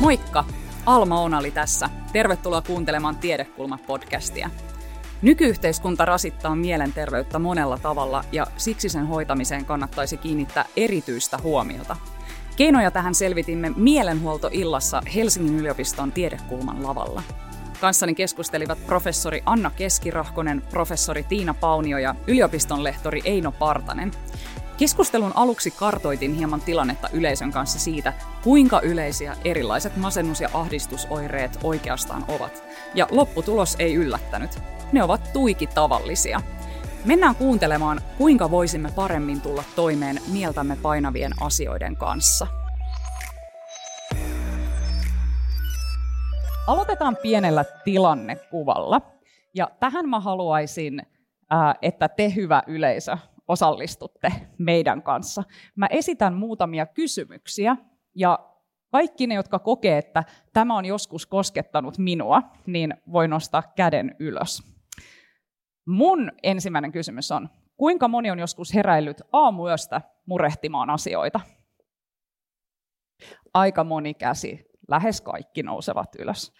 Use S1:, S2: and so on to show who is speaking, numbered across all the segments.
S1: Moikka! Alma Onali tässä. Tervetuloa kuuntelemaan Tiedekulma-podcastia. Nykyyhteiskunta rasittaa mielenterveyttä monella tavalla ja siksi sen hoitamiseen kannattaisi kiinnittää erityistä huomiota. Keinoja tähän selvitimme Mielenhuoltoillassa Helsingin yliopiston Tiedekulman lavalla. Kanssani keskustelivat professori Anna Keskirahkonen, professori Tiina Paunio ja yliopiston lehtori Eino Partanen. Keskustelun aluksi kartoitin hieman tilannetta yleisön kanssa siitä, kuinka yleisiä erilaiset masennus- ja ahdistusoireet oikeastaan ovat. Ja lopputulos ei yllättänyt. Ne ovat tuiki tavallisia. Mennään kuuntelemaan, kuinka voisimme paremmin tulla toimeen mieltämme painavien asioiden kanssa. Aloitetaan pienellä tilannekuvalla. Ja tähän mä haluaisin, että te hyvä yleisö osallistutte meidän kanssa. Mä esitän muutamia kysymyksiä ja kaikki ne, jotka kokee, että tämä on joskus koskettanut minua, niin voi nostaa käden ylös. Mun ensimmäinen kysymys on, kuinka moni on joskus heräillyt aamuyöstä murehtimaan asioita? Aika moni käsi, lähes kaikki nousevat ylös.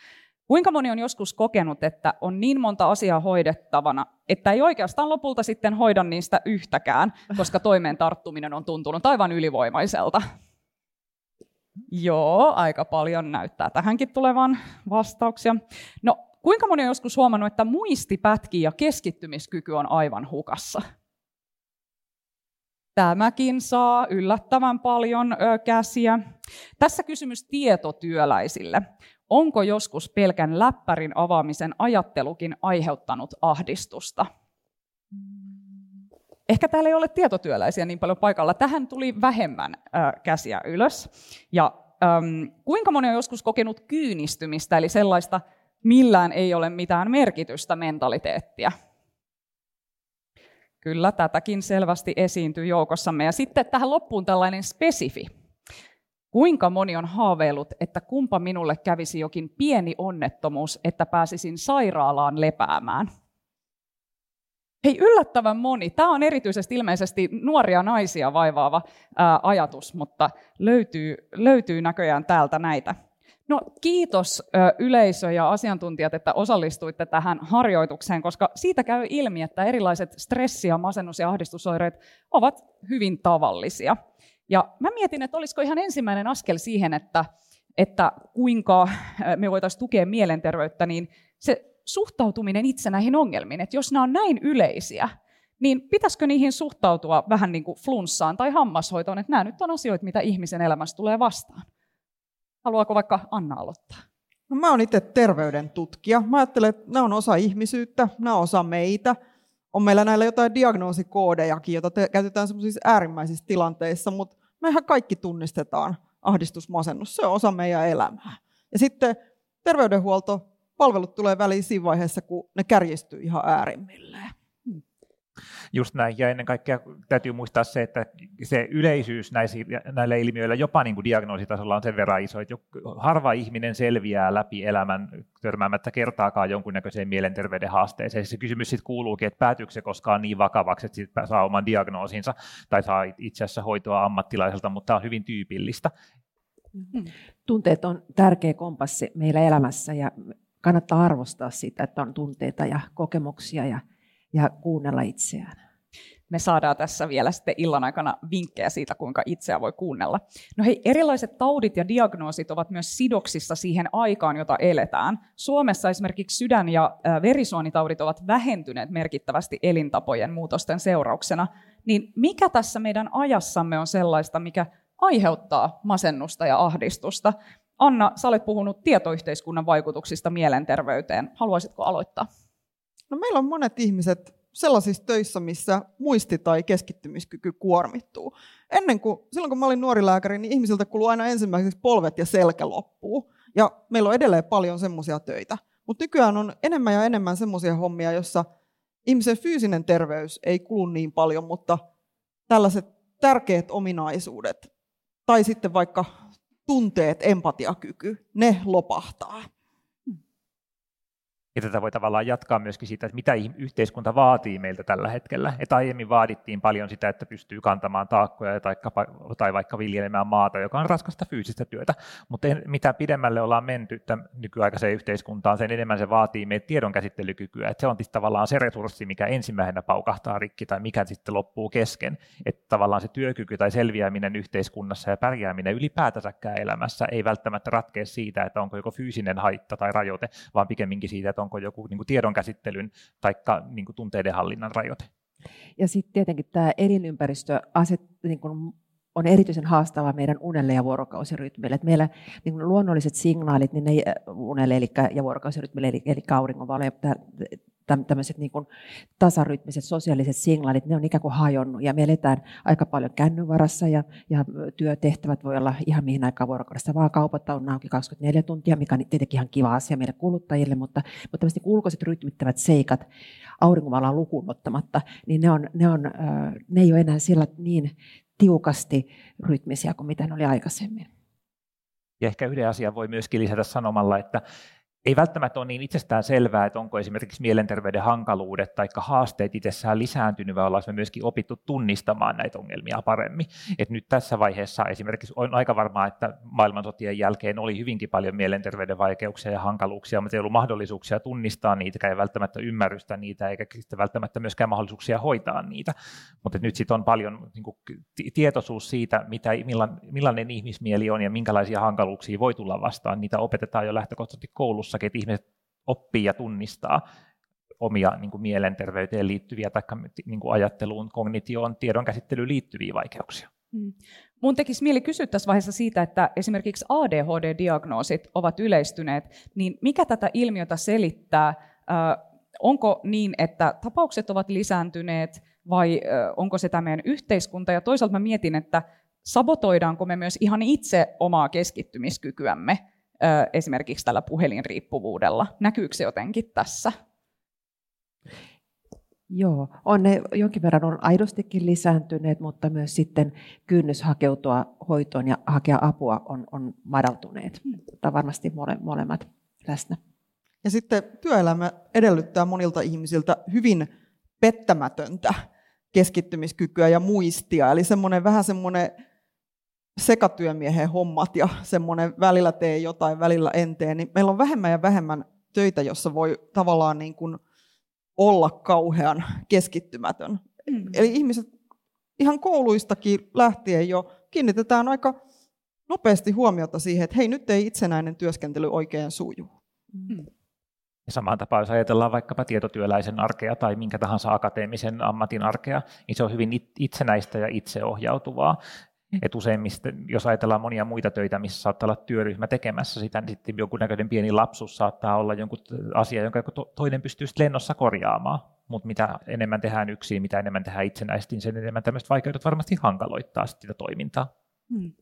S1: Kuinka moni on joskus kokenut, että on niin monta asiaa hoidettavana, että ei oikeastaan lopulta sitten hoida niistä yhtäkään, koska toimeen tarttuminen on tuntunut aivan ylivoimaiselta? Joo, aika paljon näyttää tähänkin tulevan vastauksia. No, kuinka moni on joskus huomannut, että muisti pätkii ja keskittymiskyky on aivan hukassa? Tämäkin saa yllättävän paljon ö, käsiä. Tässä kysymys tietotyöläisille. Onko joskus pelkän läppärin avaamisen ajattelukin aiheuttanut ahdistusta? Ehkä täällä ei ole tietotyöläisiä niin paljon paikalla. Tähän tuli vähemmän äh, käsiä ylös. Ja ähm, kuinka moni on joskus kokenut kyynistymistä, eli sellaista millään ei ole mitään merkitystä mentaliteettia? Kyllä, tätäkin selvästi esiintyy joukossamme. Ja sitten tähän loppuun tällainen spesifi. Kuinka moni on haaveillut, että kumpa minulle kävisi jokin pieni onnettomuus, että pääsisin sairaalaan lepäämään? Hei, yllättävän moni. Tämä on erityisesti ilmeisesti nuoria naisia vaivaava ää, ajatus, mutta löytyy, löytyy näköjään täältä näitä. No kiitos ä, yleisö ja asiantuntijat, että osallistuitte tähän harjoitukseen, koska siitä käy ilmi, että erilaiset stressi- ja masennus- ja ahdistusoireet ovat hyvin tavallisia. Ja mä mietin, että olisiko ihan ensimmäinen askel siihen, että, että kuinka me voitaisiin tukea mielenterveyttä, niin se suhtautuminen itse näihin ongelmiin, että jos nämä on näin yleisiä, niin pitäisikö niihin suhtautua vähän niin kuin flunssaan tai hammashoitoon, että nämä nyt on asioita, mitä ihmisen elämässä tulee vastaan. Haluaako vaikka Anna aloittaa?
S2: No, mä oon itse terveyden tutkija. Mä ajattelen, että nämä on osa ihmisyyttä, nämä on osa meitä. On meillä näillä jotain diagnoosikoodejakin, joita te- käytetään sellaisissa äärimmäisissä tilanteissa, mutta mehän kaikki tunnistetaan ahdistusmasennus. Se on osa meidän elämää. Ja sitten terveydenhuolto, palvelut tulee väliin siinä vaiheessa, kun ne kärjistyy ihan äärimmilleen.
S3: Just näin, ja ennen kaikkea täytyy muistaa se, että se yleisyys näillä ilmiöillä jopa niin kuin diagnoositasolla on sen verran iso, että harva ihminen selviää läpi elämän törmäämättä kertaakaan jonkunnäköiseen mielenterveyden haasteeseen. Se kysymys sitten kuuluukin, että päätyykö se koskaan niin vakavaksi, että sit saa oman diagnoosinsa tai saa itse asiassa hoitoa ammattilaiselta, mutta tämä on hyvin tyypillistä.
S4: Hmm. Tunteet on tärkeä kompassi meillä elämässä ja kannattaa arvostaa sitä, että on tunteita ja kokemuksia ja ja kuunnella itseään.
S1: Me saadaan tässä vielä sitten illan aikana vinkkejä siitä, kuinka itseä voi kuunnella. No hei, erilaiset taudit ja diagnoosit ovat myös sidoksissa siihen aikaan, jota eletään. Suomessa esimerkiksi sydän- ja verisuonitaudit ovat vähentyneet merkittävästi elintapojen muutosten seurauksena. Niin mikä tässä meidän ajassamme on sellaista, mikä aiheuttaa masennusta ja ahdistusta? Anna, sä olet puhunut tietoyhteiskunnan vaikutuksista mielenterveyteen. Haluaisitko aloittaa?
S2: No meillä on monet ihmiset sellaisissa töissä, missä muisti- tai keskittymiskyky kuormittuu. Ennen kuin, silloin kun mä olin nuori lääkäri, niin ihmisiltä kuuluu aina ensimmäiseksi polvet ja selkä loppuu. Ja meillä on edelleen paljon semmoisia töitä. Mutta nykyään on enemmän ja enemmän semmoisia hommia, jossa ihmisen fyysinen terveys ei kulu niin paljon, mutta tällaiset tärkeät ominaisuudet, tai sitten vaikka tunteet, empatiakyky, ne lopahtaa.
S3: Ja tätä voi tavallaan jatkaa myöskin siitä, että mitä yhteiskunta vaatii meiltä tällä hetkellä. Että aiemmin vaadittiin paljon sitä, että pystyy kantamaan taakkoja tai, tai vaikka viljelemään maata, joka on raskasta fyysistä työtä. Mutta mitä pidemmälle ollaan menty nykyaikaiseen yhteiskuntaan, sen enemmän se vaatii meidän tiedonkäsittelykykyä. Että se on tavallaan se resurssi, mikä ensimmäisenä paukahtaa rikki tai mikä sitten loppuu kesken. Että tavallaan se työkyky tai selviäminen yhteiskunnassa ja pärjääminen ylipäätänsäkään elämässä ei välttämättä ratkea siitä, että onko joko fyysinen haitta tai rajoite, vaan pikemminkin siitä, että onko joku niin kuin tiedonkäsittelyn tai niin kuin tunteiden hallinnan rajoite.
S4: Ja sitten tietenkin tämä elinympäristö aset, niin kuin on erityisen haastava meidän unelle ja vuorokausirytmille. Et meillä niin luonnolliset signaalit niin ne unelle eli, ja vuorokausirytmille, eli, eli auringonvalo ja tämmöiset niin kuin tasarytmiset sosiaaliset signaalit, ne on ikään kuin hajonnut. Ja me eletään aika paljon kännyvarassa ja, ja työtehtävät voi olla ihan mihin aikaan vuorokaudessa, vaan kaupat on auki 24 tuntia, mikä on tietenkin ihan kiva asia meille kuluttajille, mutta, mutta tämmöiset niin ulkoiset rytmittävät seikat auringonvalon lukuun ottamatta, niin ne, on, ne, on, ne ei ole enää sillä niin tiukasti rytmisiä kuin mitä ne oli aikaisemmin.
S3: Ja ehkä yhden asian voi myöskin lisätä sanomalla, että ei välttämättä ole niin itsestään selvää, että onko esimerkiksi mielenterveyden hankaluudet tai haasteet itsessään lisääntynyt, vai ollaan me myöskin opittu tunnistamaan näitä ongelmia paremmin. Et nyt tässä vaiheessa esimerkiksi on aika varmaa, että maailmansotien jälkeen oli hyvinkin paljon mielenterveyden vaikeuksia ja hankaluuksia, mutta ei ollut mahdollisuuksia tunnistaa niitä, ei välttämättä ymmärrystä niitä, eikä välttämättä myöskään mahdollisuuksia hoitaa niitä. Mutta nyt sitten on paljon niin kuin, tietoisuus siitä, mitä, millainen ihmismieli on ja minkälaisia hankaluuksia voi tulla vastaan. Niitä opetetaan jo lähtökohtaisesti koulussa koulutussakin, että ihmiset oppii ja tunnistaa omia niin kuin mielenterveyteen liittyviä tai niin kuin ajatteluun, kognitioon, tiedon käsittelyyn liittyviä vaikeuksia. Mm.
S1: Mun tekisi mieli kysyä tässä vaiheessa siitä, että esimerkiksi ADHD-diagnoosit ovat yleistyneet, niin mikä tätä ilmiötä selittää? onko niin, että tapaukset ovat lisääntyneet vai onko se tämä meidän yhteiskunta? Ja toisaalta mä mietin, että sabotoidaanko me myös ihan itse omaa keskittymiskykyämme esimerkiksi tällä puhelinriippuvuudella. Näkyykö se jotenkin tässä?
S4: Joo, on ne jonkin verran on aidostikin lisääntyneet, mutta myös sitten kynnys hakeutua hoitoon ja hakea apua on, on madaltuneet. Hmm. Mutta varmasti mole, molemmat läsnä.
S2: Ja sitten työelämä edellyttää monilta ihmisiltä hyvin pettämätöntä keskittymiskykyä ja muistia. Eli semmoinen vähän semmoinen sekatyömiehen hommat ja semmoinen välillä tee jotain, välillä en tee, niin meillä on vähemmän ja vähemmän töitä, jossa voi tavallaan niin kuin olla kauhean keskittymätön. Mm. Eli ihmiset ihan kouluistakin lähtien jo kiinnitetään aika nopeasti huomiota siihen, että hei, nyt ei itsenäinen työskentely oikein suju. Mm.
S3: Ja samaan tapaan, jos ajatellaan vaikkapa tietotyöläisen arkea tai minkä tahansa akateemisen ammatin arkea, niin se on hyvin itsenäistä ja itseohjautuvaa. Et useimmista, jos ajatellaan monia muita töitä, missä saattaa olla työryhmä tekemässä sitä, niin sitten jonkunnäköinen pieni lapsus saattaa olla jonkun asia, jonka toinen pystyy lennossa korjaamaan. Mutta mitä enemmän tehdään yksin, mitä enemmän tehdään itsenäisesti, niin sen enemmän tämmöiset vaikeudet varmasti hankaloittaa sitä toimintaa. Hmm.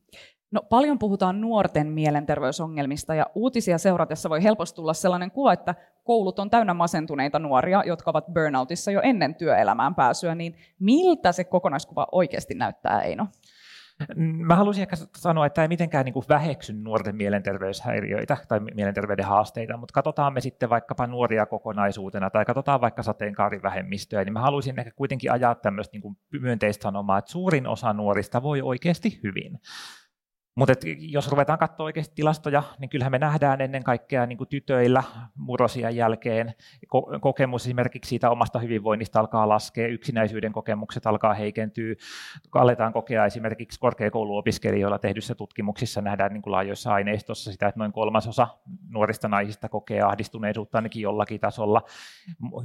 S1: No, paljon puhutaan nuorten mielenterveysongelmista ja uutisia seuratessa voi helposti tulla sellainen kuva, että koulut on täynnä masentuneita nuoria, jotka ovat burnoutissa jo ennen työelämään pääsyä, niin miltä se kokonaiskuva oikeasti näyttää, Eino?
S3: Mä haluaisin ehkä sanoa, että ei mitenkään niin väheksy nuorten mielenterveyshäiriöitä tai mielenterveyden haasteita, mutta katsotaan me sitten vaikkapa nuoria kokonaisuutena tai katsotaan vaikka sateenkaarivähemmistöä, niin mä haluaisin ehkä kuitenkin ajaa tämmöistä niin myönteistä sanomaa, että suurin osa nuorista voi oikeasti hyvin. Mutta jos ruvetaan katsoa oikeasti tilastoja, niin kyllähän me nähdään ennen kaikkea niin kuin tytöillä murrosian jälkeen ko- kokemus esimerkiksi siitä omasta hyvinvoinnista alkaa laskea, yksinäisyyden kokemukset alkaa heikentyä, aletaan kokea esimerkiksi korkeakouluopiskelijoilla tehdyssä tutkimuksissa nähdään niin kuin laajoissa aineistossa sitä, että noin kolmasosa nuorista naisista kokee ahdistuneisuutta ainakin jollakin tasolla.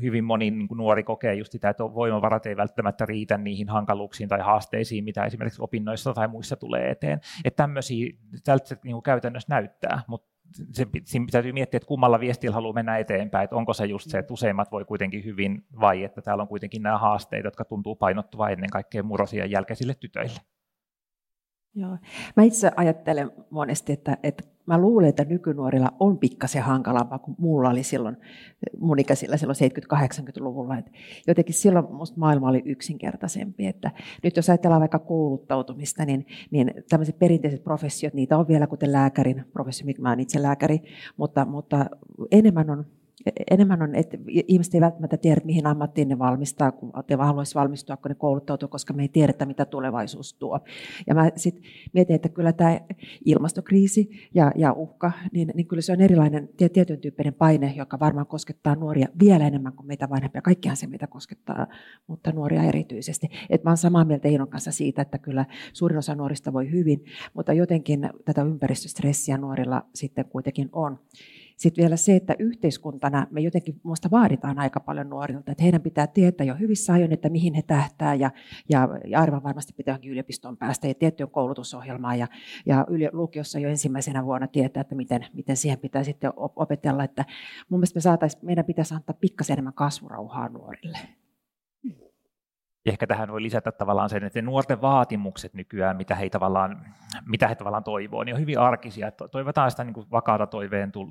S3: Hyvin moni niin kuin nuori kokee just sitä, että voimavarat ei välttämättä riitä niihin hankaluuksiin tai haasteisiin, mitä esimerkiksi opinnoissa tai muissa tulee eteen. Että tämmöisiä tältä niin käytännössä näyttää, mutta se, siinä täytyy miettiä, että kummalla viestillä haluaa mennä eteenpäin, että onko se just se, että useimmat voi kuitenkin hyvin vai että täällä on kuitenkin nämä haasteet, jotka tuntuu painottuva ennen kaikkea murrosia jälkeisille tytöille.
S4: Joo. Mä itse ajattelen monesti, että, että mä luulen, että nykynuorilla on pikkasen hankalampaa kuin mulla oli silloin, mun ikäisillä silloin 70-80-luvulla. Että jotenkin silloin musta maailma oli yksinkertaisempi. Että nyt jos ajatellaan vaikka kouluttautumista, niin, niin tämmöiset perinteiset professiot, niitä on vielä kuten lääkärin professio, mä olen itse lääkäri, mutta, mutta enemmän on enemmän on, että ihmiset ei välttämättä tiedä, mihin ammattiin ne valmistaa, kun ne haluaisi valmistua, kun ne kouluttautuu, koska me ei tiedetä, mitä tulevaisuus tuo. Ja mä sitten mietin, että kyllä tämä ilmastokriisi ja, ja uhka, niin, niin kyllä se on erilainen tietyn tyyppinen paine, joka varmaan koskettaa nuoria vielä enemmän kuin meitä vanhempia. Kaikkihan se meitä koskettaa, mutta nuoria erityisesti. Et mä olen samaa mieltä Iinon kanssa siitä, että kyllä suurin osa nuorista voi hyvin, mutta jotenkin tätä ympäristöstressiä nuorilla sitten kuitenkin on. Sitten vielä se, että yhteiskuntana me jotenkin minusta vaaditaan aika paljon nuorilta, että heidän pitää tietää jo hyvissä ajoin, että mihin he tähtää ja, ja, ja aivan varmasti pitää yliopistoon päästä ja tiettyyn koulutusohjelmaan ja, ja lukiossa jo ensimmäisenä vuonna tietää, että miten, miten siihen pitää sitten opetella. Että mun mielestä me saatais, meidän pitäisi antaa pikkasen enemmän kasvurauhaa nuorille.
S3: Ja ehkä tähän voi lisätä tavallaan sen, että ne nuorten vaatimukset nykyään, mitä he tavallaan, mitä he tavallaan toivoo, niin on hyvin arkisia. Toivotaan sitä niin vakaata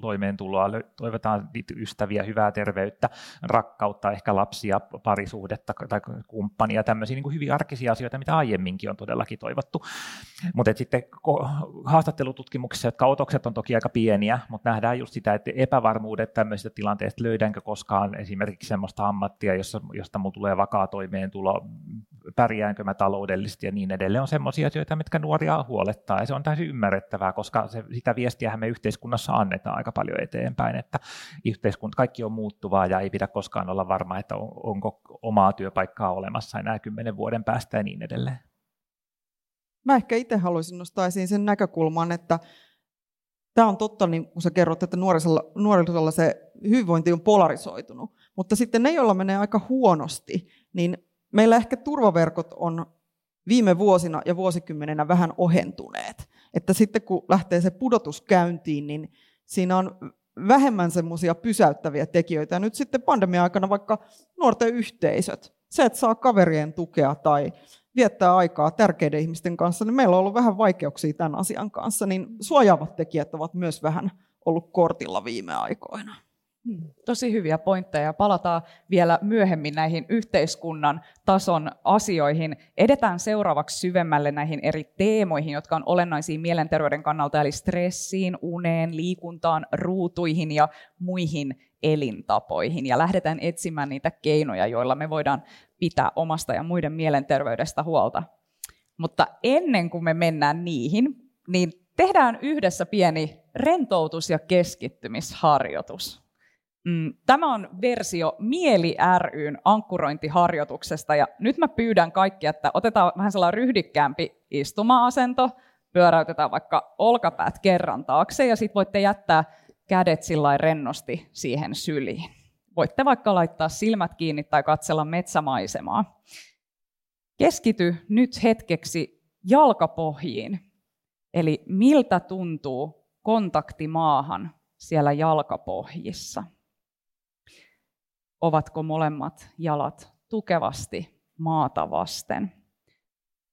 S3: toimeentuloa, toivotaan ystäviä, hyvää terveyttä, rakkautta, ehkä lapsia, parisuhdetta tai kumppania, tämmöisiä niin hyvin arkisia asioita, mitä aiemminkin on todellakin toivottu. Mutta sitten haastattelututkimuksissa, jotka otokset on toki aika pieniä, mutta nähdään just sitä, että epävarmuudet tämmöisistä tilanteista, löydänkö koskaan esimerkiksi sellaista ammattia, josta mulla tulee vakaa toimeentulo, pärjäänkö mä taloudellisesti ja niin edelleen, on sellaisia asioita, mitkä nuoria huolettaa, ja se on täysin ymmärrettävää, koska se, sitä viestiä me yhteiskunnassa annetaan aika paljon eteenpäin, että yhteiskunta, kaikki on muuttuvaa ja ei pidä koskaan olla varma, että on, onko omaa työpaikkaa olemassa enää kymmenen vuoden päästä ja niin edelleen.
S2: Mä ehkä itse haluaisin nostaa esiin sen näkökulman, että tämä on totta, niin kun sä kerrot, että nuorisolla, nuorisolla se hyvinvointi on polarisoitunut, mutta sitten ne, joilla menee aika huonosti, niin meillä ehkä turvaverkot on viime vuosina ja vuosikymmenenä vähän ohentuneet. Että sitten kun lähtee se pudotus käyntiin, niin siinä on vähemmän semmoisia pysäyttäviä tekijöitä. Ja nyt sitten pandemia-aikana vaikka nuorten yhteisöt, se, että saa kaverien tukea tai viettää aikaa tärkeiden ihmisten kanssa, niin meillä on ollut vähän vaikeuksia tämän asian kanssa, niin suojaavat tekijät ovat myös vähän ollut kortilla viime aikoina.
S1: Hmm. Tosi hyviä pointteja. Palataan vielä myöhemmin näihin yhteiskunnan tason asioihin. Edetään seuraavaksi syvemmälle näihin eri teemoihin, jotka on olennaisia mielenterveyden kannalta, eli stressiin, uneen, liikuntaan, ruutuihin ja muihin elintapoihin. Ja lähdetään etsimään niitä keinoja, joilla me voidaan pitää omasta ja muiden mielenterveydestä huolta. Mutta ennen kuin me mennään niihin, niin tehdään yhdessä pieni rentoutus- ja keskittymisharjoitus. Mm, tämä on versio Mieli ryn ankkurointiharjoituksesta ja nyt mä pyydän kaikki, että otetaan vähän sellainen ryhdikkäämpi istuma-asento, pyöräytetään vaikka olkapäät kerran taakse ja sitten voitte jättää kädet sillä rennosti siihen syliin. Voitte vaikka laittaa silmät kiinni tai katsella metsämaisemaa. Keskity nyt hetkeksi jalkapohjiin, eli miltä tuntuu kontakti maahan siellä jalkapohjissa. Ovatko molemmat jalat tukevasti maata vasten?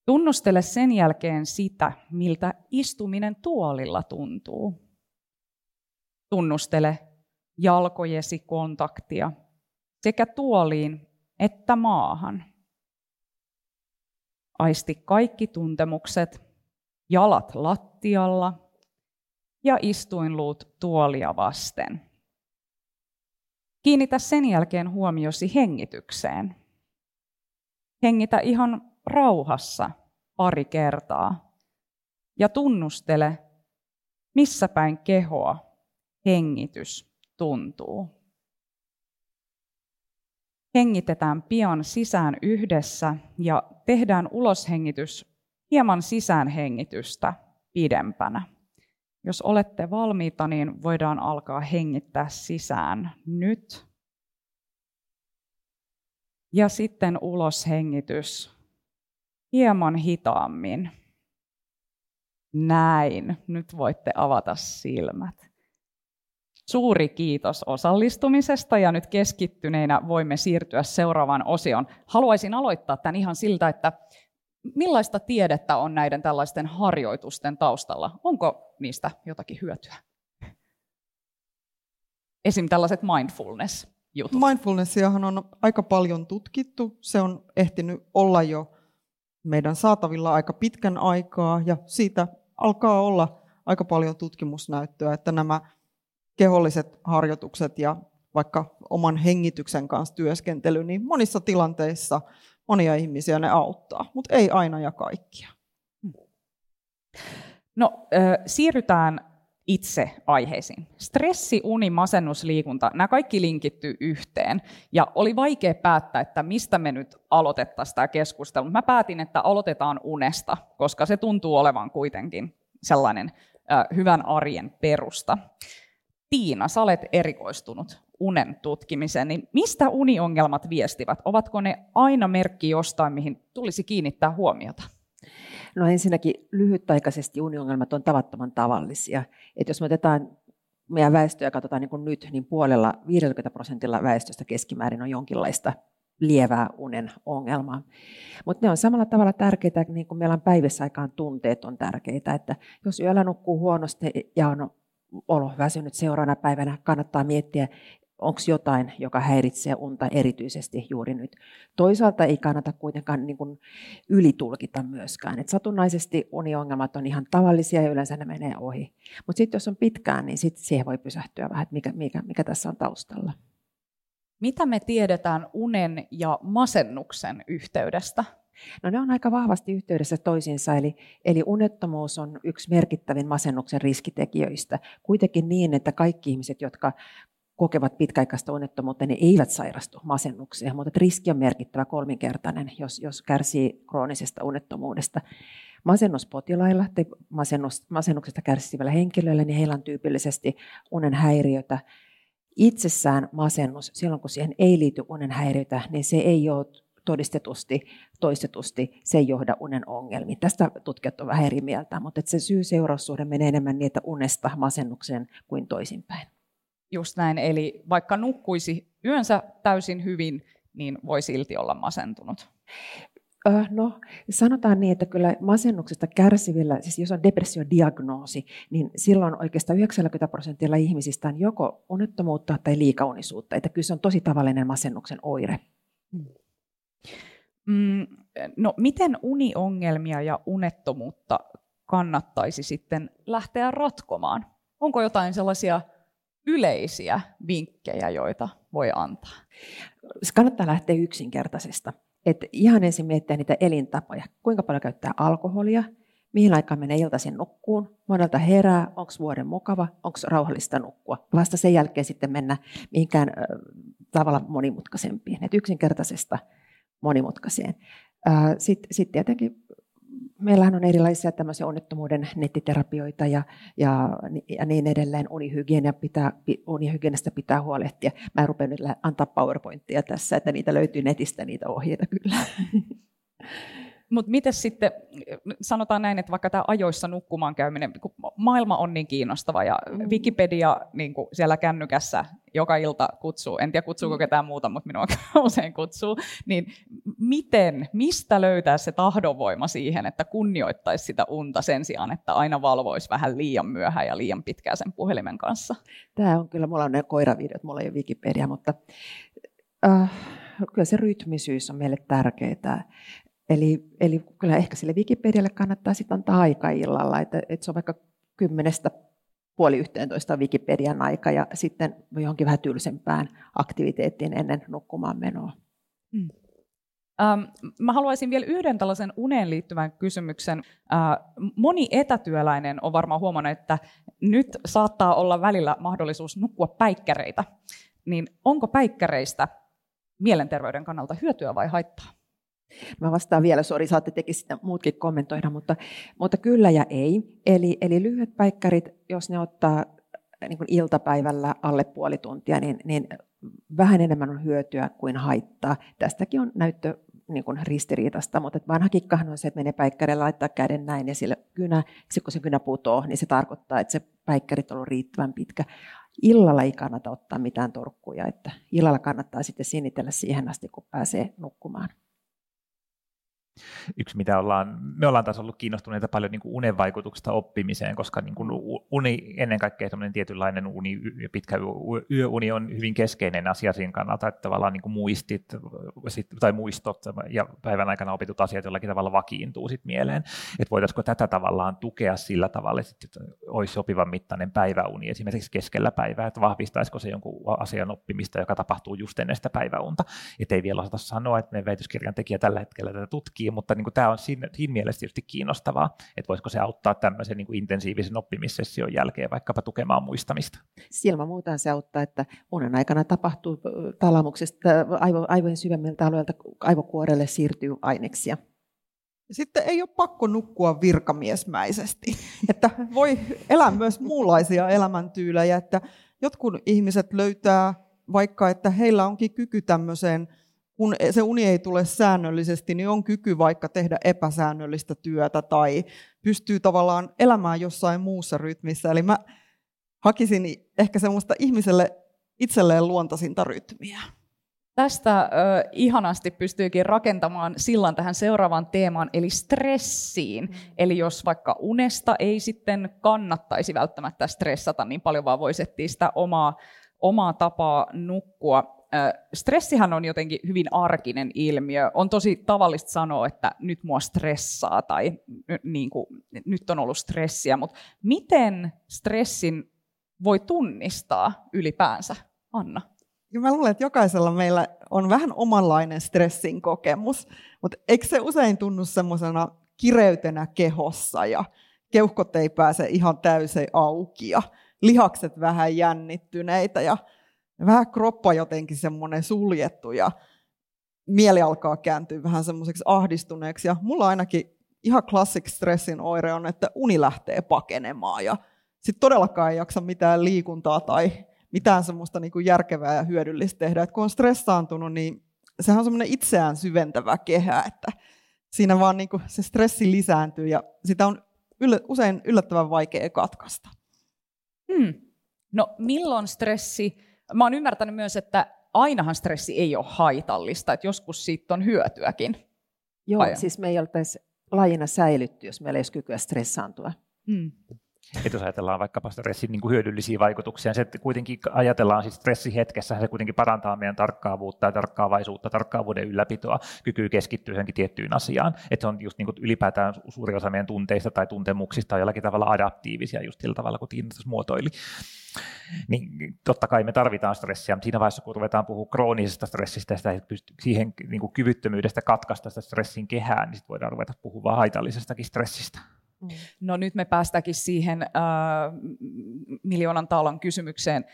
S1: Tunnustele sen jälkeen sitä, miltä istuminen tuolilla tuntuu. Tunnustele jalkojesi kontaktia sekä tuoliin että maahan. Aisti kaikki tuntemukset, jalat lattialla ja istuinluut tuolia vasten. Kiinnitä sen jälkeen huomiosi hengitykseen. Hengitä ihan rauhassa pari kertaa ja tunnustele, missä päin kehoa hengitys tuntuu. Hengitetään pian sisään yhdessä ja tehdään uloshengitys hieman sisäänhengitystä pidempänä. Jos olette valmiita, niin voidaan alkaa hengittää sisään nyt. Ja sitten uloshengitys hieman hitaammin. Näin. Nyt voitte avata silmät. Suuri kiitos osallistumisesta ja nyt keskittyneinä voimme siirtyä seuraavaan osioon. Haluaisin aloittaa tämän ihan siltä, että millaista tiedettä on näiden tällaisten harjoitusten taustalla? Onko niistä jotakin hyötyä? Esim. tällaiset mindfulness-jutut.
S2: Mindfulnessiahan on aika paljon tutkittu. Se on ehtinyt olla jo meidän saatavilla aika pitkän aikaa ja siitä alkaa olla aika paljon tutkimusnäyttöä, että nämä keholliset harjoitukset ja vaikka oman hengityksen kanssa työskentely, niin monissa tilanteissa monia ihmisiä ne auttaa, mutta ei aina ja kaikkia.
S1: No, siirrytään itse aiheisiin. Stressi, uni, masennus, liikunta, nämä kaikki linkittyy yhteen. Ja oli vaikea päättää, että mistä me nyt aloitettaisiin tämä keskustelu. Mä päätin, että aloitetaan unesta, koska se tuntuu olevan kuitenkin sellainen äh, hyvän arjen perusta. Tiina, sä olet erikoistunut unen tutkimiseen, niin mistä uniongelmat viestivät? Ovatko ne aina merkki jostain, mihin tulisi kiinnittää huomiota?
S4: No ensinnäkin lyhytaikaisesti uniongelmat on tavattoman tavallisia. Et jos me otetaan meidän väestöä katsotaan niin kuin nyt, niin puolella 50 prosentilla väestöstä keskimäärin on jonkinlaista lievää unen ongelmaa. Mutta ne on samalla tavalla tärkeitä, niin kuin meillä on päivässä aikaan tunteet on tärkeitä. Että jos yöllä nukkuu huonosti ja on olo väsynyt seuraavana päivänä, kannattaa miettiä, onko jotain, joka häiritsee unta erityisesti juuri nyt. Toisaalta ei kannata kuitenkaan niin kuin ylitulkita myöskään. Et satunnaisesti uniongelmat on ihan tavallisia ja yleensä ne menee ohi. Mutta sitten jos on pitkään, niin sit siihen voi pysähtyä vähän, että mikä, mikä, mikä tässä on taustalla.
S1: Mitä me tiedetään unen ja masennuksen yhteydestä?
S4: No ne on aika vahvasti yhteydessä toisiinsa, eli, eli unettomuus on yksi merkittävin masennuksen riskitekijöistä. Kuitenkin niin, että kaikki ihmiset, jotka kokevat pitkäaikaista unettomuutta, ne eivät sairastu masennukseen, mutta riski on merkittävä kolminkertainen, jos, jos kärsii kroonisesta unettomuudesta. Masennuspotilailla tai masennus, masennuksesta kärsivillä henkilöillä, niin heillä on tyypillisesti unen häiriötä. Itsessään masennus, silloin kun siihen ei liity unen häiriötä, niin se ei ole todistetusti, toistetusti, se ei johda unen ongelmiin. Tästä tutkijat ovat vähän eri mieltä, mutta se syy-seuraussuhde menee enemmän niitä unesta masennukseen kuin toisinpäin.
S1: Just näin, eli vaikka nukkuisi yönsä täysin hyvin, niin voi silti olla masentunut.
S4: No, sanotaan niin, että kyllä masennuksesta kärsivillä, siis jos on depressiodiagnoosi, niin silloin oikeastaan 90 prosentilla ihmisistä on joko unettomuutta tai liikaunisuutta. Että kyllä se on tosi tavallinen masennuksen oire.
S1: Mm, no, miten uniongelmia ja unettomuutta kannattaisi sitten lähteä ratkomaan? Onko jotain sellaisia yleisiä vinkkejä, joita voi antaa?
S4: Kannattaa lähteä yksinkertaisesta. Et ihan ensin miettiä niitä elintapoja. Kuinka paljon käyttää alkoholia, mihin aikaan menee iltaisin nukkuun, monelta herää, onko vuoden mukava, onko rauhallista nukkua. Vasta sen jälkeen sitten mennä mihinkään äh, tavalla monimutkaisempiin. Et yksinkertaisesta monimutkaiseen. Sitten sit tietenkin meillähän on erilaisia tämmöisiä onnettomuuden nettiterapioita ja, ja, ja niin edelleen. Unihygienia pitää, unihygienistä pitää huolehtia. Mä en rupea nyt antaa PowerPointia tässä, että niitä löytyy netistä niitä ohjeita kyllä.
S1: Mutta miten sitten, sanotaan näin, että vaikka tämä ajoissa nukkumaan käyminen, kun maailma on niin kiinnostava ja mm. Wikipedia niin kuin siellä kännykässä joka ilta kutsuu, en tiedä kutsuuko mm. ketään muuta, mutta minua usein kutsuu, niin miten, mistä löytää se tahdonvoima siihen, että kunnioittaisi sitä unta sen sijaan, että aina valvoisi vähän liian myöhään ja liian pitkään sen puhelimen kanssa?
S4: Tämä on kyllä, mulla on ne koiravideot, mulla ei ole Wikipedia, mutta äh, kyllä se rytmisyys on meille tärkeää. Eli, eli kyllä ehkä sille Wikipedialle kannattaa sitten antaa aika illalla, että, että se on vaikka kymmenestä puoli yhteentoista Wikipedian aika ja sitten johonkin vähän tylsempään aktiviteettiin ennen nukkumaan menoa. Hmm.
S1: Ähm, mä haluaisin vielä yhden tällaisen uneen liittyvän kysymyksen. Äh, moni etätyöläinen on varmaan huomannut, että nyt saattaa olla välillä mahdollisuus nukkua päikkäreitä. Niin onko päikkäreistä mielenterveyden kannalta hyötyä vai haittaa?
S4: Mä vastaan vielä, sori, saatte teki sitä muutkin kommentoida, mutta, mutta kyllä ja ei. Eli, eli lyhyet päikkärit, jos ne ottaa äh, niin kuin iltapäivällä alle puoli tuntia, niin, niin vähän enemmän on hyötyä kuin haittaa. Tästäkin on näyttö niin kuin ristiriitasta, mutta vanha kikkahan on se, että menee päikkärille laittaa käden näin ja sillä kynä, kun se kynä putoo, niin se tarkoittaa, että se päikkärit on ollut riittävän pitkä. Illalla ei kannata ottaa mitään torkkuja, että illalla kannattaa sitten sinitellä siihen asti, kun pääsee nukkumaan.
S3: Yksi, mitä ollaan, me ollaan taas ollut kiinnostuneita paljon niin kuin unen vaikutuksesta oppimiseen, koska niin kuin uni, ennen kaikkea tietynlainen uni, pitkä yöuni on hyvin keskeinen asia siinä kannalta, että tavallaan niin kuin muistit tai muistot ja päivän aikana opitut asiat jollakin tavalla vakiintuu sit mieleen, että voitaisiinko tätä tavallaan tukea sillä tavalla, että olisi sopivan mittainen päiväuni esimerkiksi keskellä päivää, että vahvistaisiko se jonkun asian oppimista, joka tapahtuu just ennen sitä päiväunta, että ei vielä osata sanoa, että meidän väitöskirjan tekijä tällä hetkellä tätä tutkii, mutta niin kuin tämä on siinä, siinä mielessä tietysti kiinnostavaa, että voisiko se auttaa tämmöisen niin kuin intensiivisen oppimissession jälkeen vaikkapa tukemaan muistamista.
S4: Silmä muutaan se auttaa, että unen aikana tapahtuu talamuksesta aivo, aivojen syvemmiltä alueelta aivokuorelle siirtyy aineksia.
S2: Sitten ei ole pakko nukkua virkamiesmäisesti, että voi elää myös muunlaisia elämäntyylejä, että jotkut ihmiset löytää vaikka, että heillä onkin kyky tämmöiseen kun se uni ei tule säännöllisesti, niin on kyky vaikka tehdä epäsäännöllistä työtä tai pystyy tavallaan elämään jossain muussa rytmissä. Eli mä hakisin ehkä semmoista ihmiselle itselleen luontaisinta rytmiä.
S1: Tästä ö, ihanasti pystyykin rakentamaan sillan tähän seuraavaan teemaan, eli stressiin. Mm. Eli jos vaikka unesta ei sitten kannattaisi välttämättä stressata niin paljon, vaan voisi etsiä sitä omaa, omaa tapaa nukkua, stressihän on jotenkin hyvin arkinen ilmiö. On tosi tavallista sanoa, että nyt mua stressaa tai niin kuin, nyt on ollut stressiä, mutta miten stressin voi tunnistaa ylipäänsä, Anna?
S2: Ja mä luulen, että jokaisella meillä on vähän omanlainen stressin kokemus, mutta eikö se usein tunnu semmoisena kireytenä kehossa ja keuhkot ei pääse ihan täysin auki ja lihakset vähän jännittyneitä ja vähän kroppa jotenkin semmoinen suljettu ja mieli alkaa kääntyä vähän semmoiseksi ahdistuneeksi. Ja mulla ainakin ihan classic stressin oire on, että uni lähtee pakenemaan ja sitten todellakaan ei jaksa mitään liikuntaa tai mitään semmoista niin kuin järkevää ja hyödyllistä tehdä. Et kun on stressaantunut, niin sehän on semmoinen itseään syventävä kehä, että siinä vaan niin kuin se stressi lisääntyy ja sitä on yllä, usein yllättävän vaikea katkaista.
S1: Hmm. No milloin stressi Mä oon ymmärtänyt myös, että ainahan stressi ei ole haitallista, että joskus siitä on hyötyäkin.
S4: Joo, Vai? siis me ei oltaisi lajina säilytty, jos meillä ei olisi kykyä stressaantua. Hmm.
S3: Että jos ajatellaan vaikkapa stressin niin kuin hyödyllisiä vaikutuksia, se että kuitenkin ajatellaan siis stressihetkessä, se kuitenkin parantaa meidän tarkkaavuutta ja tarkkaavaisuutta, tarkkaavuuden ylläpitoa, kykyy keskittyä johonkin tiettyyn asiaan. Että se on just niin kuin ylipäätään suuri osa meidän tunteista tai tuntemuksista on jollakin tavalla adaptiivisia just sillä tavalla, kun Tiina muotoili. Niin totta kai me tarvitaan stressiä, mutta siinä vaiheessa, kun ruvetaan puhua kroonisesta stressistä ja siihen niin kuin kyvyttömyydestä katkaista sitä stressin kehää, niin sitten voidaan ruveta puhumaan haitallisestakin stressistä.
S1: Mm. No nyt me päästäänkin siihen äh, miljoonan talon kysymykseen,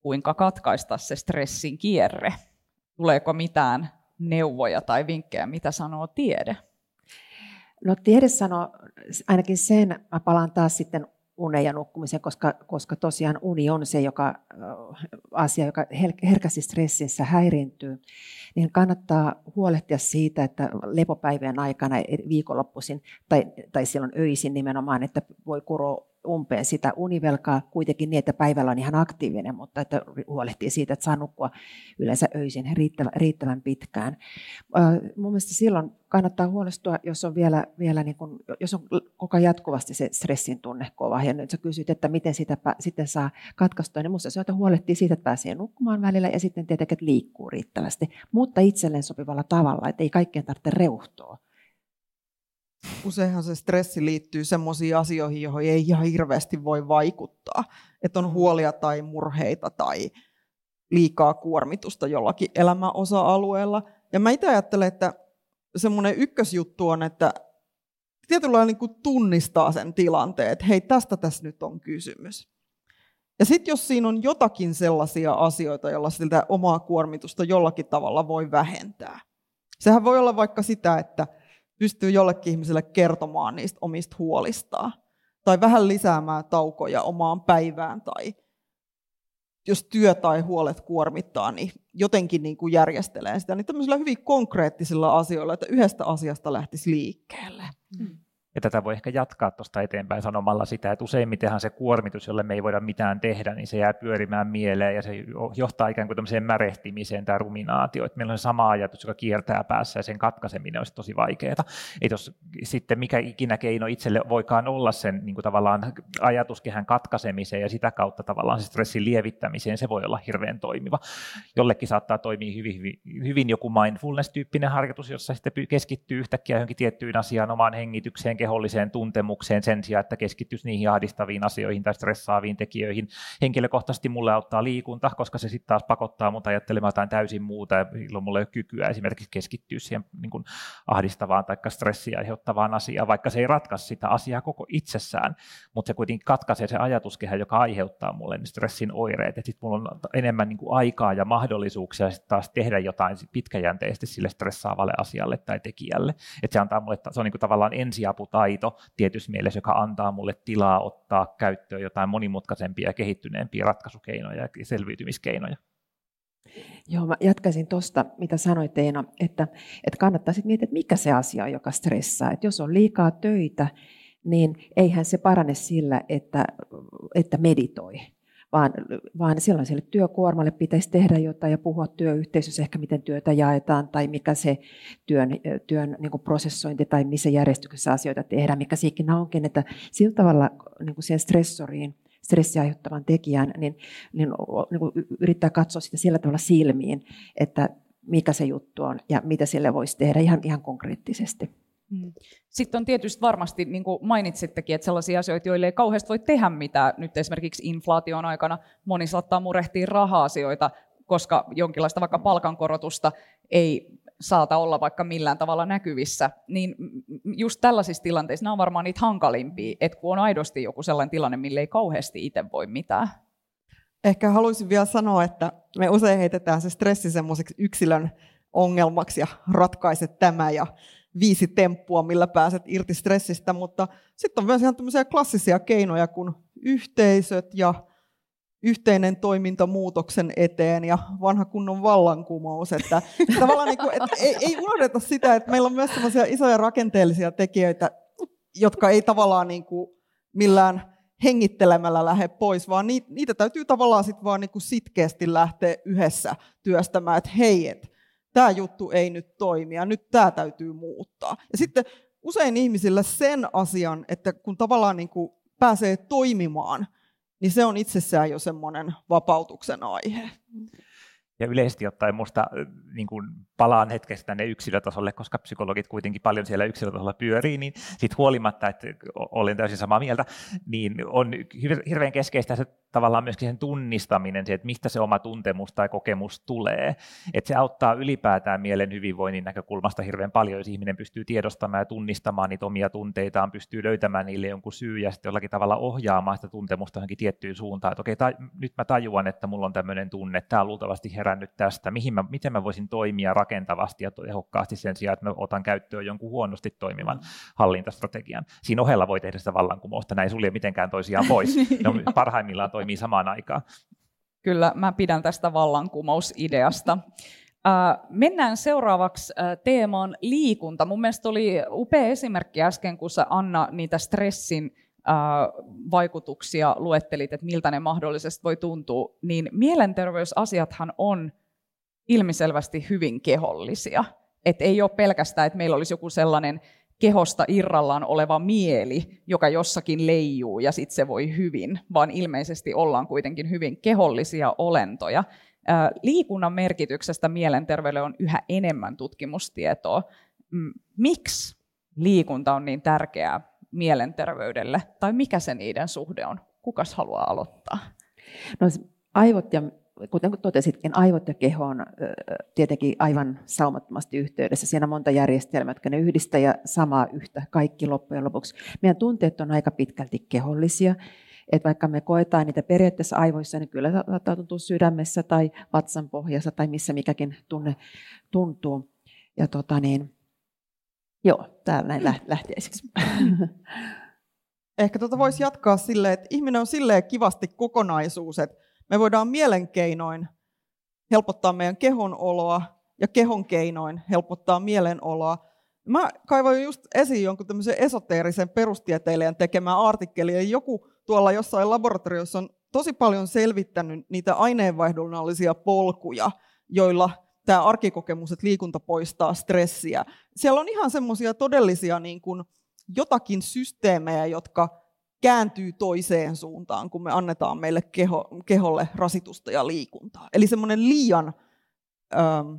S1: kuinka katkaista se stressin kierre. Tuleeko mitään neuvoja tai vinkkejä, mitä sanoo tiede?
S4: No tiede sanoo ainakin sen, mä palaan taas sitten unen ja nukkumisen, koska, koska tosiaan uni on se joka, asia, joka herkästi stressissä häiriintyy, niin kannattaa huolehtia siitä, että lepopäivien aikana viikonloppuisin tai, tai silloin öisin nimenomaan, että voi kuroa umpeen sitä univelkaa kuitenkin niin, että päivällä on ihan aktiivinen, mutta että huolehtii siitä, että saa nukkua yleensä öisin riittävän, pitkään. Mun mielestä silloin kannattaa huolestua, jos on vielä, vielä niin kuin, jos on koko jatkuvasti se stressin tunne kova. Ja nyt sä kysyt, että miten sitä sitten saa katkaistua, niin musta se, että huolehtii siitä, että pääsee nukkumaan välillä ja sitten tietenkin, että liikkuu riittävästi, mutta itselleen sopivalla tavalla, että ei kaikkien tarvitse reuhtoa
S2: useinhan se stressi liittyy sellaisiin asioihin, joihin ei ihan hirveästi voi vaikuttaa. Että on huolia tai murheita tai liikaa kuormitusta jollakin elämäosa-alueella. Ja mä itse ajattelen, että semmoinen ykkösjuttu on, että tietyllä niin kuin tunnistaa sen tilanteen, että hei, tästä tässä nyt on kysymys. Ja sitten jos siinä on jotakin sellaisia asioita, joilla sitä omaa kuormitusta jollakin tavalla voi vähentää. Sehän voi olla vaikka sitä, että pystyy jollekin ihmiselle kertomaan niistä omista huolistaan. Tai vähän lisäämään taukoja omaan päivään. Tai jos työ tai huolet kuormittaa, niin jotenkin niin kuin järjestelee sitä. Niin tämmöisillä hyvin konkreettisilla asioilla, että yhdestä asiasta lähtisi liikkeelle. Mm.
S3: Ja tätä voi ehkä jatkaa tuosta eteenpäin sanomalla sitä, että useimmitenhan se kuormitus, jolle me ei voida mitään tehdä, niin se jää pyörimään mieleen ja se johtaa ikään kuin tämmöiseen märehtimiseen tai ruminaatioon. Että meillä on sama ajatus, joka kiertää päässä ja sen katkaiseminen olisi tosi vaikeaa. Että jos sitten mikä ikinä keino itselle voikaan olla sen niin kuin tavallaan ajatuskehän katkaisemiseen ja sitä kautta tavallaan se stressin lievittämiseen, se voi olla hirveän toimiva. Jollekin saattaa toimia hyvin, hyvin, hyvin joku mindfulness-tyyppinen harjoitus, jossa sitten keskittyy yhtäkkiä johonkin tiettyyn asiaan, omaan hengitykseen, keholliseen tuntemukseen sen sijaan, että keskittyisi niihin ahdistaviin asioihin tai stressaaviin tekijöihin. Henkilökohtaisesti mulle auttaa liikunta, koska se sitten taas pakottaa mut ajattelemaan jotain täysin muuta ja silloin mulla ei ole kykyä esimerkiksi keskittyä siihen niin kuin ahdistavaan tai stressiä aiheuttavaan asiaan, vaikka se ei ratkaise sitä asiaa koko itsessään, mutta se kuitenkin katkaisee se ajatuskehä, joka aiheuttaa mulle ne stressin oireet, sitten mulla on enemmän niin kuin aikaa ja mahdollisuuksia sitten taas tehdä jotain pitkäjänteisesti sille stressaavalle asialle tai tekijälle. Että se antaa mulle, se on niin kuin tavallaan ensiaputaito tietyssä mielessä, joka antaa mulle tilaa ottaa käyttöön jotain monimutkaisempia ja kehittyneempiä ratkaisukeinoja ja selviytymiskeinoja.
S4: Joo, mä jatkaisin tuosta, mitä sanoit Eino, että, että kannattaisi miettiä, että mikä se asia on, joka stressaa. Että jos on liikaa töitä, niin eihän se parane sillä, että, että meditoi vaan, vaan silloin sille työkuormalle pitäisi tehdä jotain ja puhua työyhteisössä ehkä, miten työtä jaetaan tai mikä se työn, työn niin prosessointi tai missä järjestyksessä asioita tehdään, mikä siinä onkin, että sillä tavalla niin kuin siihen stressoriin, stressiä aiheuttavan tekijän, niin, niin, niin kuin yrittää katsoa sitä sillä tavalla silmiin, että mikä se juttu on ja mitä sille voisi tehdä ihan, ihan konkreettisesti.
S1: Mm. Sitten on tietysti varmasti, niin kuin mainitsittekin, että sellaisia asioita, joille ei kauheasti voi tehdä mitään. Nyt esimerkiksi inflaation aikana moni saattaa murehtia raha-asioita, koska jonkinlaista vaikka palkankorotusta ei saata olla vaikka millään tavalla näkyvissä. Niin just tällaisissa tilanteissa nämä on varmaan niitä hankalimpia, että kun on aidosti joku sellainen tilanne, mille ei kauheasti itse voi mitään.
S2: Ehkä haluaisin vielä sanoa, että me usein heitetään se stressi semmoiseksi yksilön ongelmaksi ja ratkaise tämä ja viisi temppua, millä pääset irti stressistä, mutta sitten on myös ihan tämmöisiä klassisia keinoja kuin yhteisöt ja yhteinen toiminta muutoksen eteen ja vanha kunnon vallankumous. Että tavallaan niin kuin, että ei, ei unohdeta sitä, että meillä on myös sellaisia isoja rakenteellisia tekijöitä, jotka ei tavallaan niin kuin millään hengittelemällä lähde pois, vaan niitä, niitä täytyy tavallaan sit vaan niin kuin sitkeästi lähteä yhdessä työstämään, että hei, et, tämä juttu ei nyt toimi ja nyt tämä täytyy muuttaa. Ja sitten usein ihmisillä sen asian, että kun tavallaan niin kuin pääsee toimimaan, niin se on itsessään jo semmoinen vapautuksen aihe.
S3: Ja yleisesti ottaen minusta niin kuin palaan hetkestä tänne yksilötasolle, koska psykologit kuitenkin paljon siellä yksilötasolla pyörii, niin siitä huolimatta, että olen täysin samaa mieltä, niin on hirveän keskeistä se tavallaan myöskin sen tunnistaminen, se, että mistä se oma tuntemus tai kokemus tulee. Että se auttaa ylipäätään mielen hyvinvoinnin näkökulmasta hirveän paljon, jos ihminen pystyy tiedostamaan ja tunnistamaan niitä omia tunteitaan, pystyy löytämään niille jonkun syy ja sitten jollakin tavalla ohjaamaan sitä tuntemusta johonkin tiettyyn suuntaan, että okei, ta- nyt mä tajuan, että mulla on tämmöinen tunne, tämä on luultavasti herännyt tästä, mihin mä, miten mä voisin toimia rakentavasti ja tehokkaasti sen sijaan, että mä otan käyttöön jonkun huonosti toimivan hallintastrategian. Siinä ohella voi tehdä sitä vallankumousta, näin sulje mitenkään toisiaan pois. Ne parhaimmillaan toimii samaan aikaan.
S1: Kyllä, mä pidän tästä vallankumousideasta. mennään seuraavaksi teemaan liikunta. Mun mielestä oli upea esimerkki äsken, kun sä Anna niitä stressin vaikutuksia luettelit, että miltä ne mahdollisesti voi tuntua, niin mielenterveysasiathan on ilmiselvästi hyvin kehollisia. Et ei ole pelkästään, että meillä olisi joku sellainen kehosta irrallaan oleva mieli, joka jossakin leijuu ja sitten se voi hyvin, vaan ilmeisesti ollaan kuitenkin hyvin kehollisia olentoja. Liikunnan merkityksestä mielenterveydelle on yhä enemmän tutkimustietoa. Miksi liikunta on niin tärkeää mielenterveydelle, tai mikä se niiden suhde on? Kukas haluaa aloittaa?
S4: No, aivot ja kuten totesitkin, aivot ja keho on tietenkin aivan saumattomasti yhteydessä. Siinä on monta järjestelmää, jotka ne yhdistää ja samaa yhtä kaikki loppujen lopuksi. Meidän tunteet on aika pitkälti kehollisia. Että vaikka me koetaan niitä periaatteessa aivoissa, niin kyllä saattaa tuntua sydämessä tai vatsan pohjassa tai missä mikäkin tunne tuntuu. Ja tota niin, joo, täällä näin lähtiäisiksi.
S2: Ehkä tuota voisi jatkaa silleen, että ihminen on silleen kivasti kokonaisuus, että me voidaan mielenkeinoin helpottaa meidän kehon oloa ja kehon keinoin helpottaa mielenoloa. Mä kaivoin just esiin jonkun tämmöisen esoteerisen perustieteilijän tekemään artikkelin, eli joku tuolla jossain laboratoriossa on tosi paljon selvittänyt niitä aineenvaihdunnallisia polkuja, joilla tämä arkikokemus, että liikunta poistaa stressiä. Siellä on ihan semmoisia todellisia niin kuin jotakin systeemejä, jotka kääntyy toiseen suuntaan, kun me annetaan meille keho, keholle rasitusta ja liikuntaa. Eli semmoinen liian, ähm,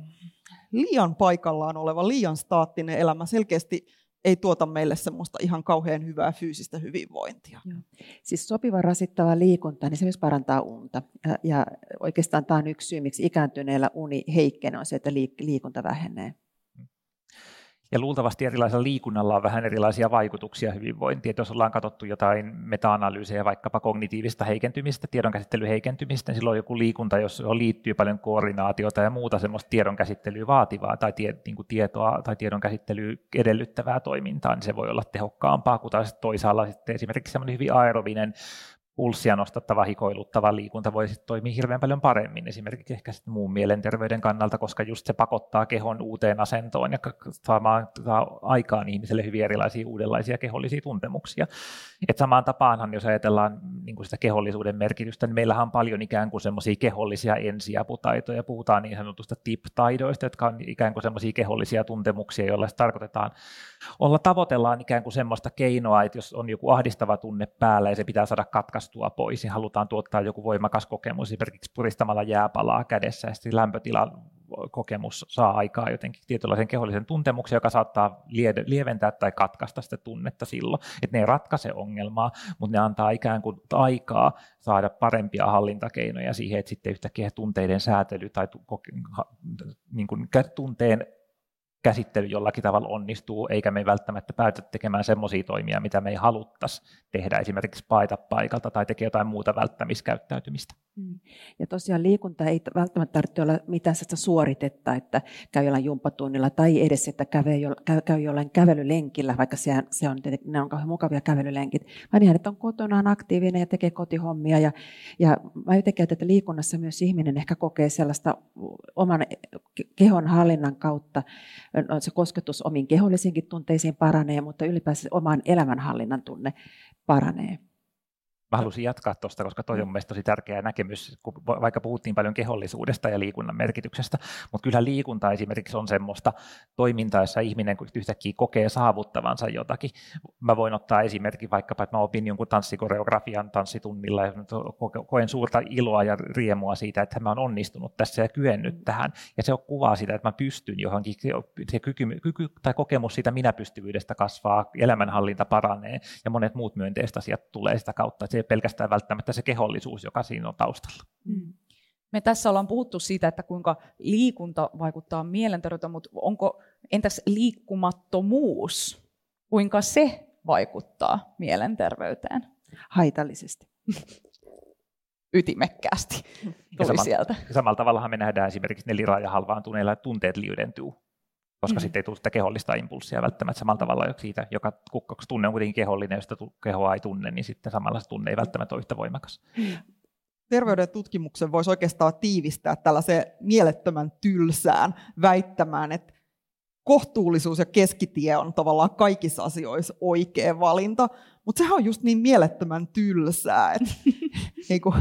S2: liian paikallaan oleva, liian staattinen elämä selkeästi ei tuota meille semmoista ihan kauhean hyvää fyysistä hyvinvointia. Joo.
S4: Siis sopiva rasittava liikunta, niin se myös parantaa unta. Ja, ja oikeastaan tämä on yksi syy, miksi ikääntyneellä uni heikkenee, on se, että liikunta vähenee.
S3: Ja luultavasti erilaisella liikunnalla on vähän erilaisia vaikutuksia hyvinvointiin. Että jos ollaan katsottu jotain meta-analyysejä, vaikkapa kognitiivista heikentymistä, tiedonkäsittelyn heikentymistä, niin silloin joku liikunta, jos liittyy paljon koordinaatiota ja muuta semmoista tiedonkäsittelyä vaativaa tai tie, niin kuin tietoa tai tiedonkäsittelyä edellyttävää toimintaa, niin se voi olla tehokkaampaa kuin taas toisaalla sitten esimerkiksi semmoinen hyvin aerobinen pulssia nostattava, hikoiluttava liikunta voi sitten toimia hirveän paljon paremmin, esimerkiksi ehkä sitten muun mielenterveyden kannalta, koska just se pakottaa kehon uuteen asentoon ja saamaan saa aikaan ihmiselle hyvin erilaisia uudenlaisia kehollisia tuntemuksia. Et samaan tapaanhan, jos ajatellaan niin kuin sitä kehollisuuden merkitystä, niin meillähän on paljon ikään kuin semmoisia kehollisia ensiaputaitoja, puhutaan niin sanotusta tip-taidoista, jotka on ikään kuin semmoisia kehollisia tuntemuksia, joilla tarkoitetaan, olla tavoitellaan ikään kuin semmoista keinoa, että jos on joku ahdistava tunne päällä ja se pitää saada katkaista astua pois, niin halutaan tuottaa joku voimakas kokemus, esimerkiksi puristamalla jääpalaa kädessä, ja sitten lämpötilan kokemus saa aikaa jotenkin tietynlaisen kehollisen tuntemuksen, joka saattaa lieventää tai katkaista sitä tunnetta silloin. Että ne ei ratkaise ongelmaa, mutta ne antaa ikään kuin aikaa saada parempia hallintakeinoja siihen, että sitten yhtäkkiä tunteiden säätely tai niin kuin tunteen käsittely jollakin tavalla onnistuu, eikä me välttämättä päätä tekemään semmoisia toimia, mitä me ei haluttaisi tehdä, esimerkiksi paita paikalta tai tekee jotain muuta välttämiskäyttäytymistä. Mm.
S4: Ja tosiaan liikunta ei välttämättä tarvitse olla mitään sellaista suoritetta, että käy jollain jumppatunnilla tai edes, että käy jollain kävelylenkillä, vaikka se, se on, ne on kauhean mukavia kävelylenkit, vaan ihan, että on kotonaan aktiivinen ja tekee kotihommia. Ja, ja mä jotenkin että liikunnassa myös ihminen ehkä kokee sellaista oman kehon hallinnan kautta, se kosketus omiin kehollisiinkin tunteisiin paranee, mutta ylipäänsä oman elämänhallinnan tunne paranee.
S3: Mä haluaisin jatkaa tuosta, koska toi on mielestäni tosi tärkeä näkemys, kun vaikka puhuttiin paljon kehollisuudesta ja liikunnan merkityksestä, mutta kyllä liikunta esimerkiksi on semmoista toimintaa, jossa ihminen yhtäkkiä kokee saavuttavansa jotakin. Mä voin ottaa esimerkin vaikkapa, että mä opin jonkun tanssikoreografian tanssitunnilla ja koen suurta iloa ja riemua siitä, että mä oon onnistunut tässä ja kyennyt tähän. Ja se on kuvaa sitä, että mä pystyn johonkin, se kyky, kyky tai kokemus siitä minäpystyvyydestä kasvaa, elämänhallinta paranee ja monet muut myönteiset asiat tulee sitä kautta, se ei pelkästään välttämättä se kehollisuus, joka siinä on taustalla. Mm.
S1: Me tässä ollaan puhuttu siitä, että kuinka liikunta vaikuttaa mielenterveyteen, mutta onko, entäs liikkumattomuus, kuinka se vaikuttaa mielenterveyteen?
S4: Haitallisesti.
S1: Ytimekkäästi tuli ja sieltä.
S3: Samalla tavalla me nähdään esimerkiksi neliraaja halvaantuneilla tunteet liudentuu koska mm. sitten ei tule sitä kehollista impulssia välttämättä samalla tavalla siitä, joka kukkaksi tunne on kuitenkin kehollinen, jos kehoa ei tunne, niin sitten samalla se tunne ei välttämättä ole yhtä voimakas.
S2: Terveyden tutkimuksen voisi oikeastaan tiivistää tällaiseen mielettömän tylsään väittämään, että kohtuullisuus ja keskitie on tavallaan kaikissa asioissa oikea valinta, mutta sehän on just niin mielettömän tylsää, että niin kuin,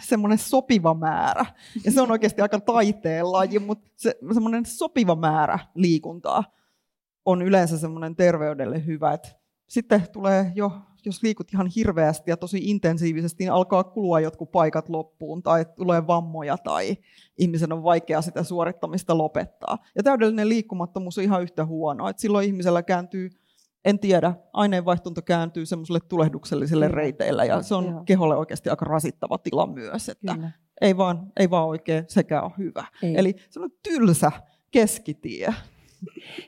S2: semmoinen sopiva määrä. Ja se on oikeasti aika taiteen laji, mutta se, semmoinen sopiva määrä liikuntaa on yleensä semmoinen terveydelle hyvä. Et sitten tulee jo, jos liikut ihan hirveästi ja tosi intensiivisesti, niin alkaa kulua jotkut paikat loppuun tai tulee vammoja tai ihmisen on vaikea sitä suorittamista lopettaa. Ja täydellinen liikkumattomuus on ihan yhtä huono. Et silloin ihmisellä kääntyy en tiedä, aineenvaihtunto kääntyy semmoiselle tulehdukselliselle Kyllä. reiteillä ja se on Joo. keholle oikeasti aika rasittava tila myös, että ei vaan, ei vaan oikein sekään ole hyvä. Ei. Eli se on tylsä keskitie.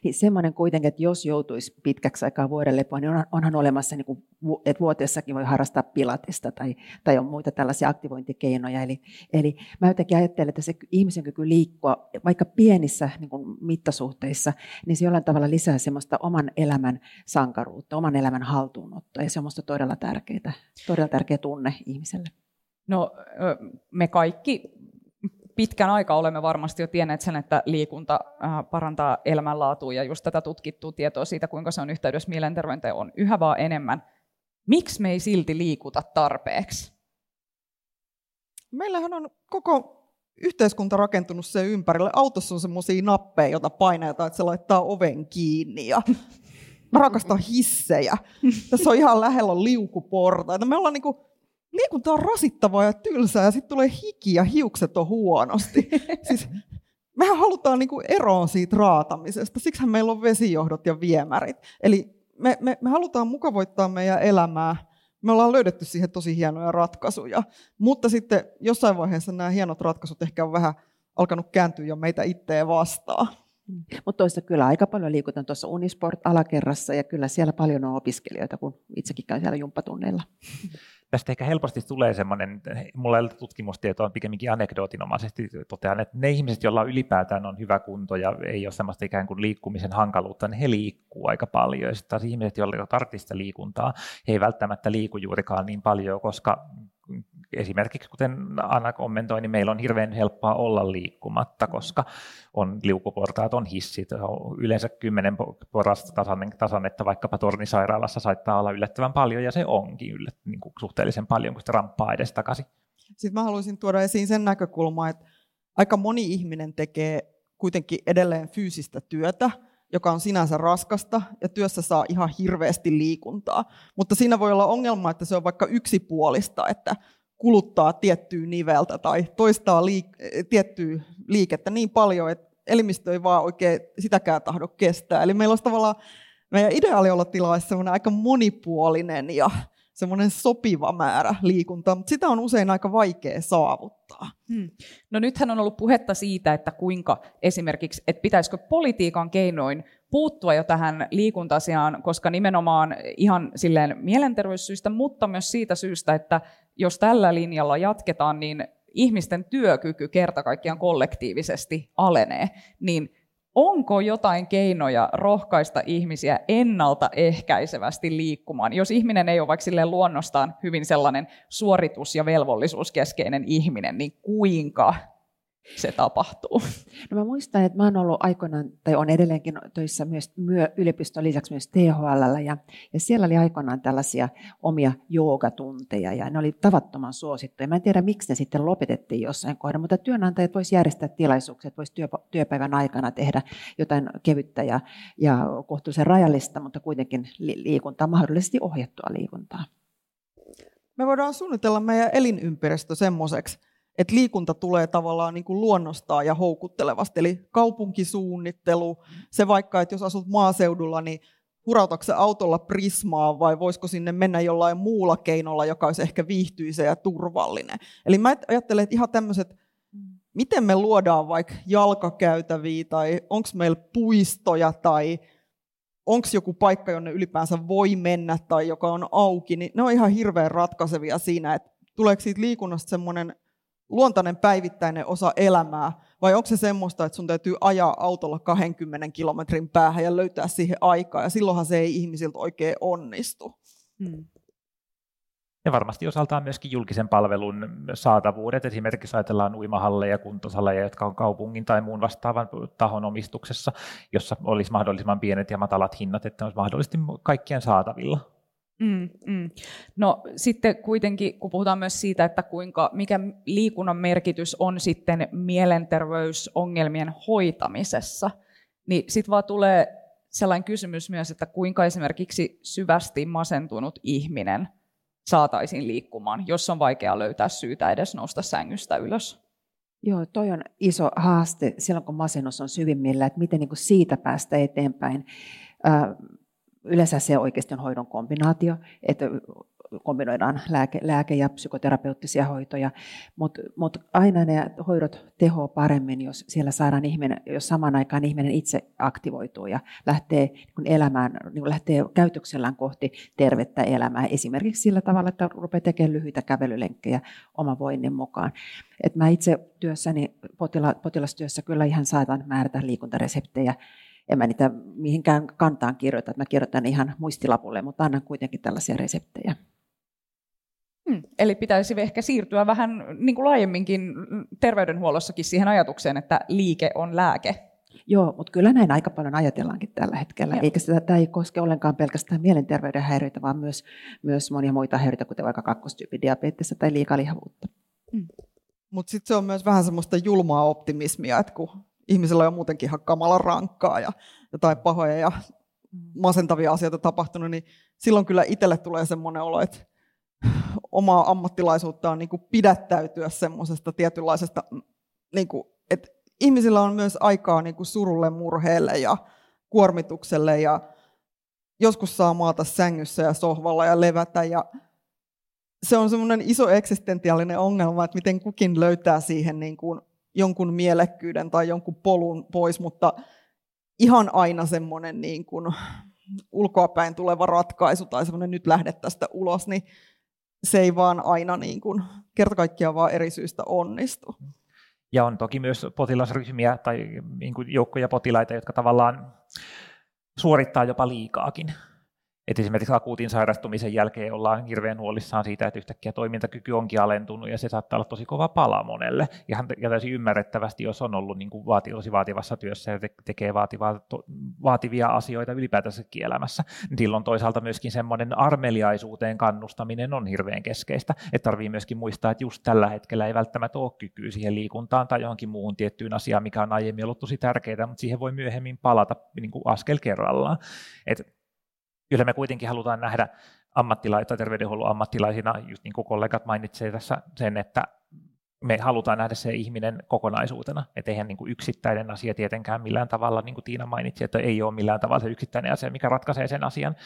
S4: Niin semmoinen kuitenkin, että jos joutuisi pitkäksi aikaa vuoden lepoon, niin onhan olemassa, niin kuin, että vuotiessakin voi harrastaa pilatista tai, tai on muita tällaisia aktivointikeinoja. Eli, eli mä jotenkin ajattelen, että se ihmisen kyky liikkua, vaikka pienissä niin kuin mittasuhteissa, niin se jollain tavalla lisää semmoista oman elämän sankaruutta, oman elämän haltuunottoa, ja se on minusta todella tärkeää, todella tärkeä tunne ihmiselle.
S1: No me kaikki pitkän aikaa olemme varmasti jo tienneet sen, että liikunta parantaa elämänlaatua ja just tätä tutkittua tietoa siitä, kuinka se on yhteydessä mielenterveyteen, on yhä vaan enemmän. Miksi me ei silti liikuta tarpeeksi?
S2: Meillähän on koko yhteiskunta rakentunut sen ympärille. Autossa on semmoisia nappeja, joita painetaan, että se laittaa oven kiinni. Ja mä rakastan hissejä. Tässä on ihan lähellä liukuportaita. Me ollaan niinku, liikunta on rasittavaa ja tylsää, ja sitten tulee hiki ja hiukset on huonosti. Siis, mehän halutaan niinku eroon siitä raatamisesta. Siksihän meillä on vesijohdot ja viemärit. Eli me, me, me halutaan mukavoittaa meidän elämää me ollaan löydetty siihen tosi hienoja ratkaisuja, mutta sitten jossain vaiheessa nämä hienot ratkaisut ehkä on vähän alkanut kääntyä jo meitä itseä vastaan.
S4: Mutta toista kyllä aika paljon liikutaan tuossa Unisport-alakerrassa ja kyllä siellä paljon on opiskelijoita, kun itsekin käyn siellä jumppatunneilla
S3: tästä ehkä helposti tulee semmoinen, mulla ei ole tutkimustietoa, pikemminkin anekdootinomaisesti totean, että ne ihmiset, joilla ylipäätään on hyvä kunto ja ei ole semmoista ikään kuin liikkumisen hankaluutta, niin he liikkuu aika paljon. Ja sitten taas ihmiset, joilla tarvitsee liikuntaa, he ei välttämättä liiku juurikaan niin paljon, koska esimerkiksi kuten Anna kommentoi, niin meillä on hirveän helppoa olla liikkumatta, koska on liukuportaat, on hissit, on yleensä kymmenen porasta tasannetta vaikkapa tornisairaalassa saattaa olla yllättävän paljon, ja se onkin yllät, niin kuin suhteellisen paljon, kun sitä ramppaa edes takaisin.
S2: Sitten mä haluaisin tuoda esiin sen näkökulman, että aika moni ihminen tekee kuitenkin edelleen fyysistä työtä, joka on sinänsä raskasta, ja työssä saa ihan hirveästi liikuntaa. Mutta siinä voi olla ongelma, että se on vaikka yksipuolista, että kuluttaa tiettyä niveltä tai toistaa liik- tiettyä liikettä niin paljon, että elimistö ei vaan oikein sitäkään tahdo kestää. Eli meillä olisi tavallaan, meidän ideaaliolotila olisi semmoinen aika monipuolinen ja semmoinen sopiva määrä liikuntaa, mutta sitä on usein aika vaikea saavuttaa. Hmm.
S1: No nythän on ollut puhetta siitä, että kuinka esimerkiksi, että pitäisikö politiikan keinoin puuttua jo tähän liikuntasiaan, koska nimenomaan ihan silleen mielenterveyssyistä, mutta myös siitä syystä, että jos tällä linjalla jatketaan, niin ihmisten työkyky kerta kaikkiaan kollektiivisesti alenee, niin onko jotain keinoja rohkaista ihmisiä ennaltaehkäisevästi liikkumaan? Jos ihminen ei ole vaikka luonnostaan hyvin sellainen suoritus- ja velvollisuuskeskeinen ihminen, niin kuinka se tapahtuu?
S4: No mä muistan, että mä oon ollut aikoinaan, tai on edelleenkin töissä myös myö, yliopiston lisäksi myös THL, ja, ja siellä oli aikoinaan tällaisia omia joogatunteja, ja ne oli tavattoman suosittuja. Mä en tiedä, miksi ne sitten lopetettiin jossain kohdassa, mutta työnantajat voisivat järjestää tilaisuuksia, että voisi työpäivän aikana tehdä jotain kevyttä ja, ja kohtuullisen rajallista, mutta kuitenkin liikuntaa, mahdollisesti ohjattua liikuntaa.
S2: Me voidaan suunnitella meidän elinympäristö semmoiseksi, että liikunta tulee tavallaan niin kuin luonnostaan ja houkuttelevasti. Eli kaupunkisuunnittelu, se vaikka, että jos asut maaseudulla, niin hurautatko se autolla prismaa vai voisiko sinne mennä jollain muulla keinolla, joka olisi ehkä viihtyisä ja turvallinen. Eli mä ajattelen, että ihan tämmöiset, miten me luodaan vaikka jalkakäytäviä tai onko meillä puistoja tai onko joku paikka, jonne ylipäänsä voi mennä tai joka on auki, niin ne on ihan hirveän ratkaisevia siinä, että tuleeko siitä liikunnasta semmoinen luontainen päivittäinen osa elämää, vai onko se semmoista, että sun täytyy ajaa autolla 20 kilometrin päähän ja löytää siihen aikaa, ja silloinhan se ei ihmisiltä oikein onnistu. Hmm.
S3: Ja varmasti osaltaan myöskin julkisen palvelun saatavuudet. Esimerkiksi ajatellaan uimahalleja ja kuntosaleja, jotka on kaupungin tai muun vastaavan tahon omistuksessa, jossa olisi mahdollisimman pienet ja matalat hinnat, että olisi mahdollisesti kaikkien saatavilla.
S1: Mm, mm. No sitten kuitenkin, kun puhutaan myös siitä, että kuinka, mikä liikunnan merkitys on sitten mielenterveysongelmien hoitamisessa, niin sitten vaan tulee sellainen kysymys myös, että kuinka esimerkiksi syvästi masentunut ihminen saataisiin liikkumaan, jos on vaikea löytää syytä edes nousta sängystä ylös.
S4: Joo, toi on iso haaste silloin, kun masennus on syvimmillä, että miten niin kuin siitä päästä eteenpäin yleensä se oikeasti on hoidon kombinaatio, että kombinoidaan lääke, lääke- ja psykoterapeuttisia hoitoja, mutta mut aina ne hoidot tehoa paremmin, jos siellä saadaan ihminen, jos samaan aikaan ihminen itse aktivoituu ja lähtee niin elämään, niin lähtee käytöksellään kohti tervettä elämää, esimerkiksi sillä tavalla, että rupeaa tekemään lyhyitä kävelylenkkejä oman voinnin mukaan. Et mä itse työssäni, potila, potilastyössä kyllä ihan saatan määrätä liikuntareseptejä en mä niitä mihinkään kantaan kirjoita, että mä kirjoitan ihan muistilapulle, mutta annan kuitenkin tällaisia reseptejä.
S1: Hmm. Eli pitäisi ehkä siirtyä vähän niin kuin laajemminkin terveydenhuollossakin siihen ajatukseen, että liike on lääke.
S4: Joo, mutta kyllä näin aika paljon ajatellaankin tällä hetkellä. Joo. Eikä sitä, tämä ei koske ollenkaan pelkästään mielenterveyden häiriöitä, vaan myös, myös monia muita häiriöitä, kuten vaikka kakkostyypin diabeettista tai liikalihavuutta. Hmm.
S2: Mutta sitten se on myös vähän semmoista julmaa optimismia, että kun ihmisellä on jo muutenkin ihan kamala rankkaa ja jotain pahoja ja masentavia asioita tapahtunut, niin silloin kyllä itselle tulee semmoinen olo, että omaa ammattilaisuutta on niin kuin pidättäytyä semmoisesta tietynlaisesta, niin kuin, että ihmisillä on myös aikaa niin kuin surulle, murheelle ja kuormitukselle ja joskus saa maata sängyssä ja sohvalla ja levätä ja se on semmoinen iso eksistentiaalinen ongelma, että miten kukin löytää siihen niin kuin jonkun mielekkyyden tai jonkun polun pois, mutta ihan aina semmoinen niin kuin ulkoapäin tuleva ratkaisu tai semmoinen nyt lähde tästä ulos, niin se ei vaan aina niin kuin, kerta kaikkiaan vaan eri syistä onnistu.
S3: Ja on toki myös potilasryhmiä tai niin kuin joukkoja potilaita, jotka tavallaan suorittaa jopa liikaakin. Et esimerkiksi akuutin sairastumisen jälkeen ollaan hirveän huolissaan siitä, että yhtäkkiä toimintakyky onkin alentunut ja se saattaa olla tosi kova pala monelle. Ja, ja täysin ymmärrettävästi, jos on ollut niin kuin vaati, tosi vaativassa työssä ja te, tekee vaativaa, to, vaativia asioita ylipäätänsä elämässä, niin silloin toisaalta myöskin semmoinen armeliaisuuteen kannustaminen on hirveän keskeistä. Että tarvii myöskin muistaa, että just tällä hetkellä ei välttämättä ole kykyä siihen liikuntaan tai johonkin muuhun tiettyyn asiaan, mikä on aiemmin ollut tosi tärkeää, mutta siihen voi myöhemmin palata niin kuin askel kerrallaan. Et kyllä me kuitenkin halutaan nähdä ammattilaita, terveydenhuollon ammattilaisina, just niin kuin kollegat mainitsevat tässä sen, että me halutaan nähdä se ihminen kokonaisuutena, että eihän niin kuin yksittäinen asia tietenkään millään tavalla, niin kuin Tiina mainitsi, että ei ole millään tavalla se yksittäinen asia, mikä ratkaisee sen asian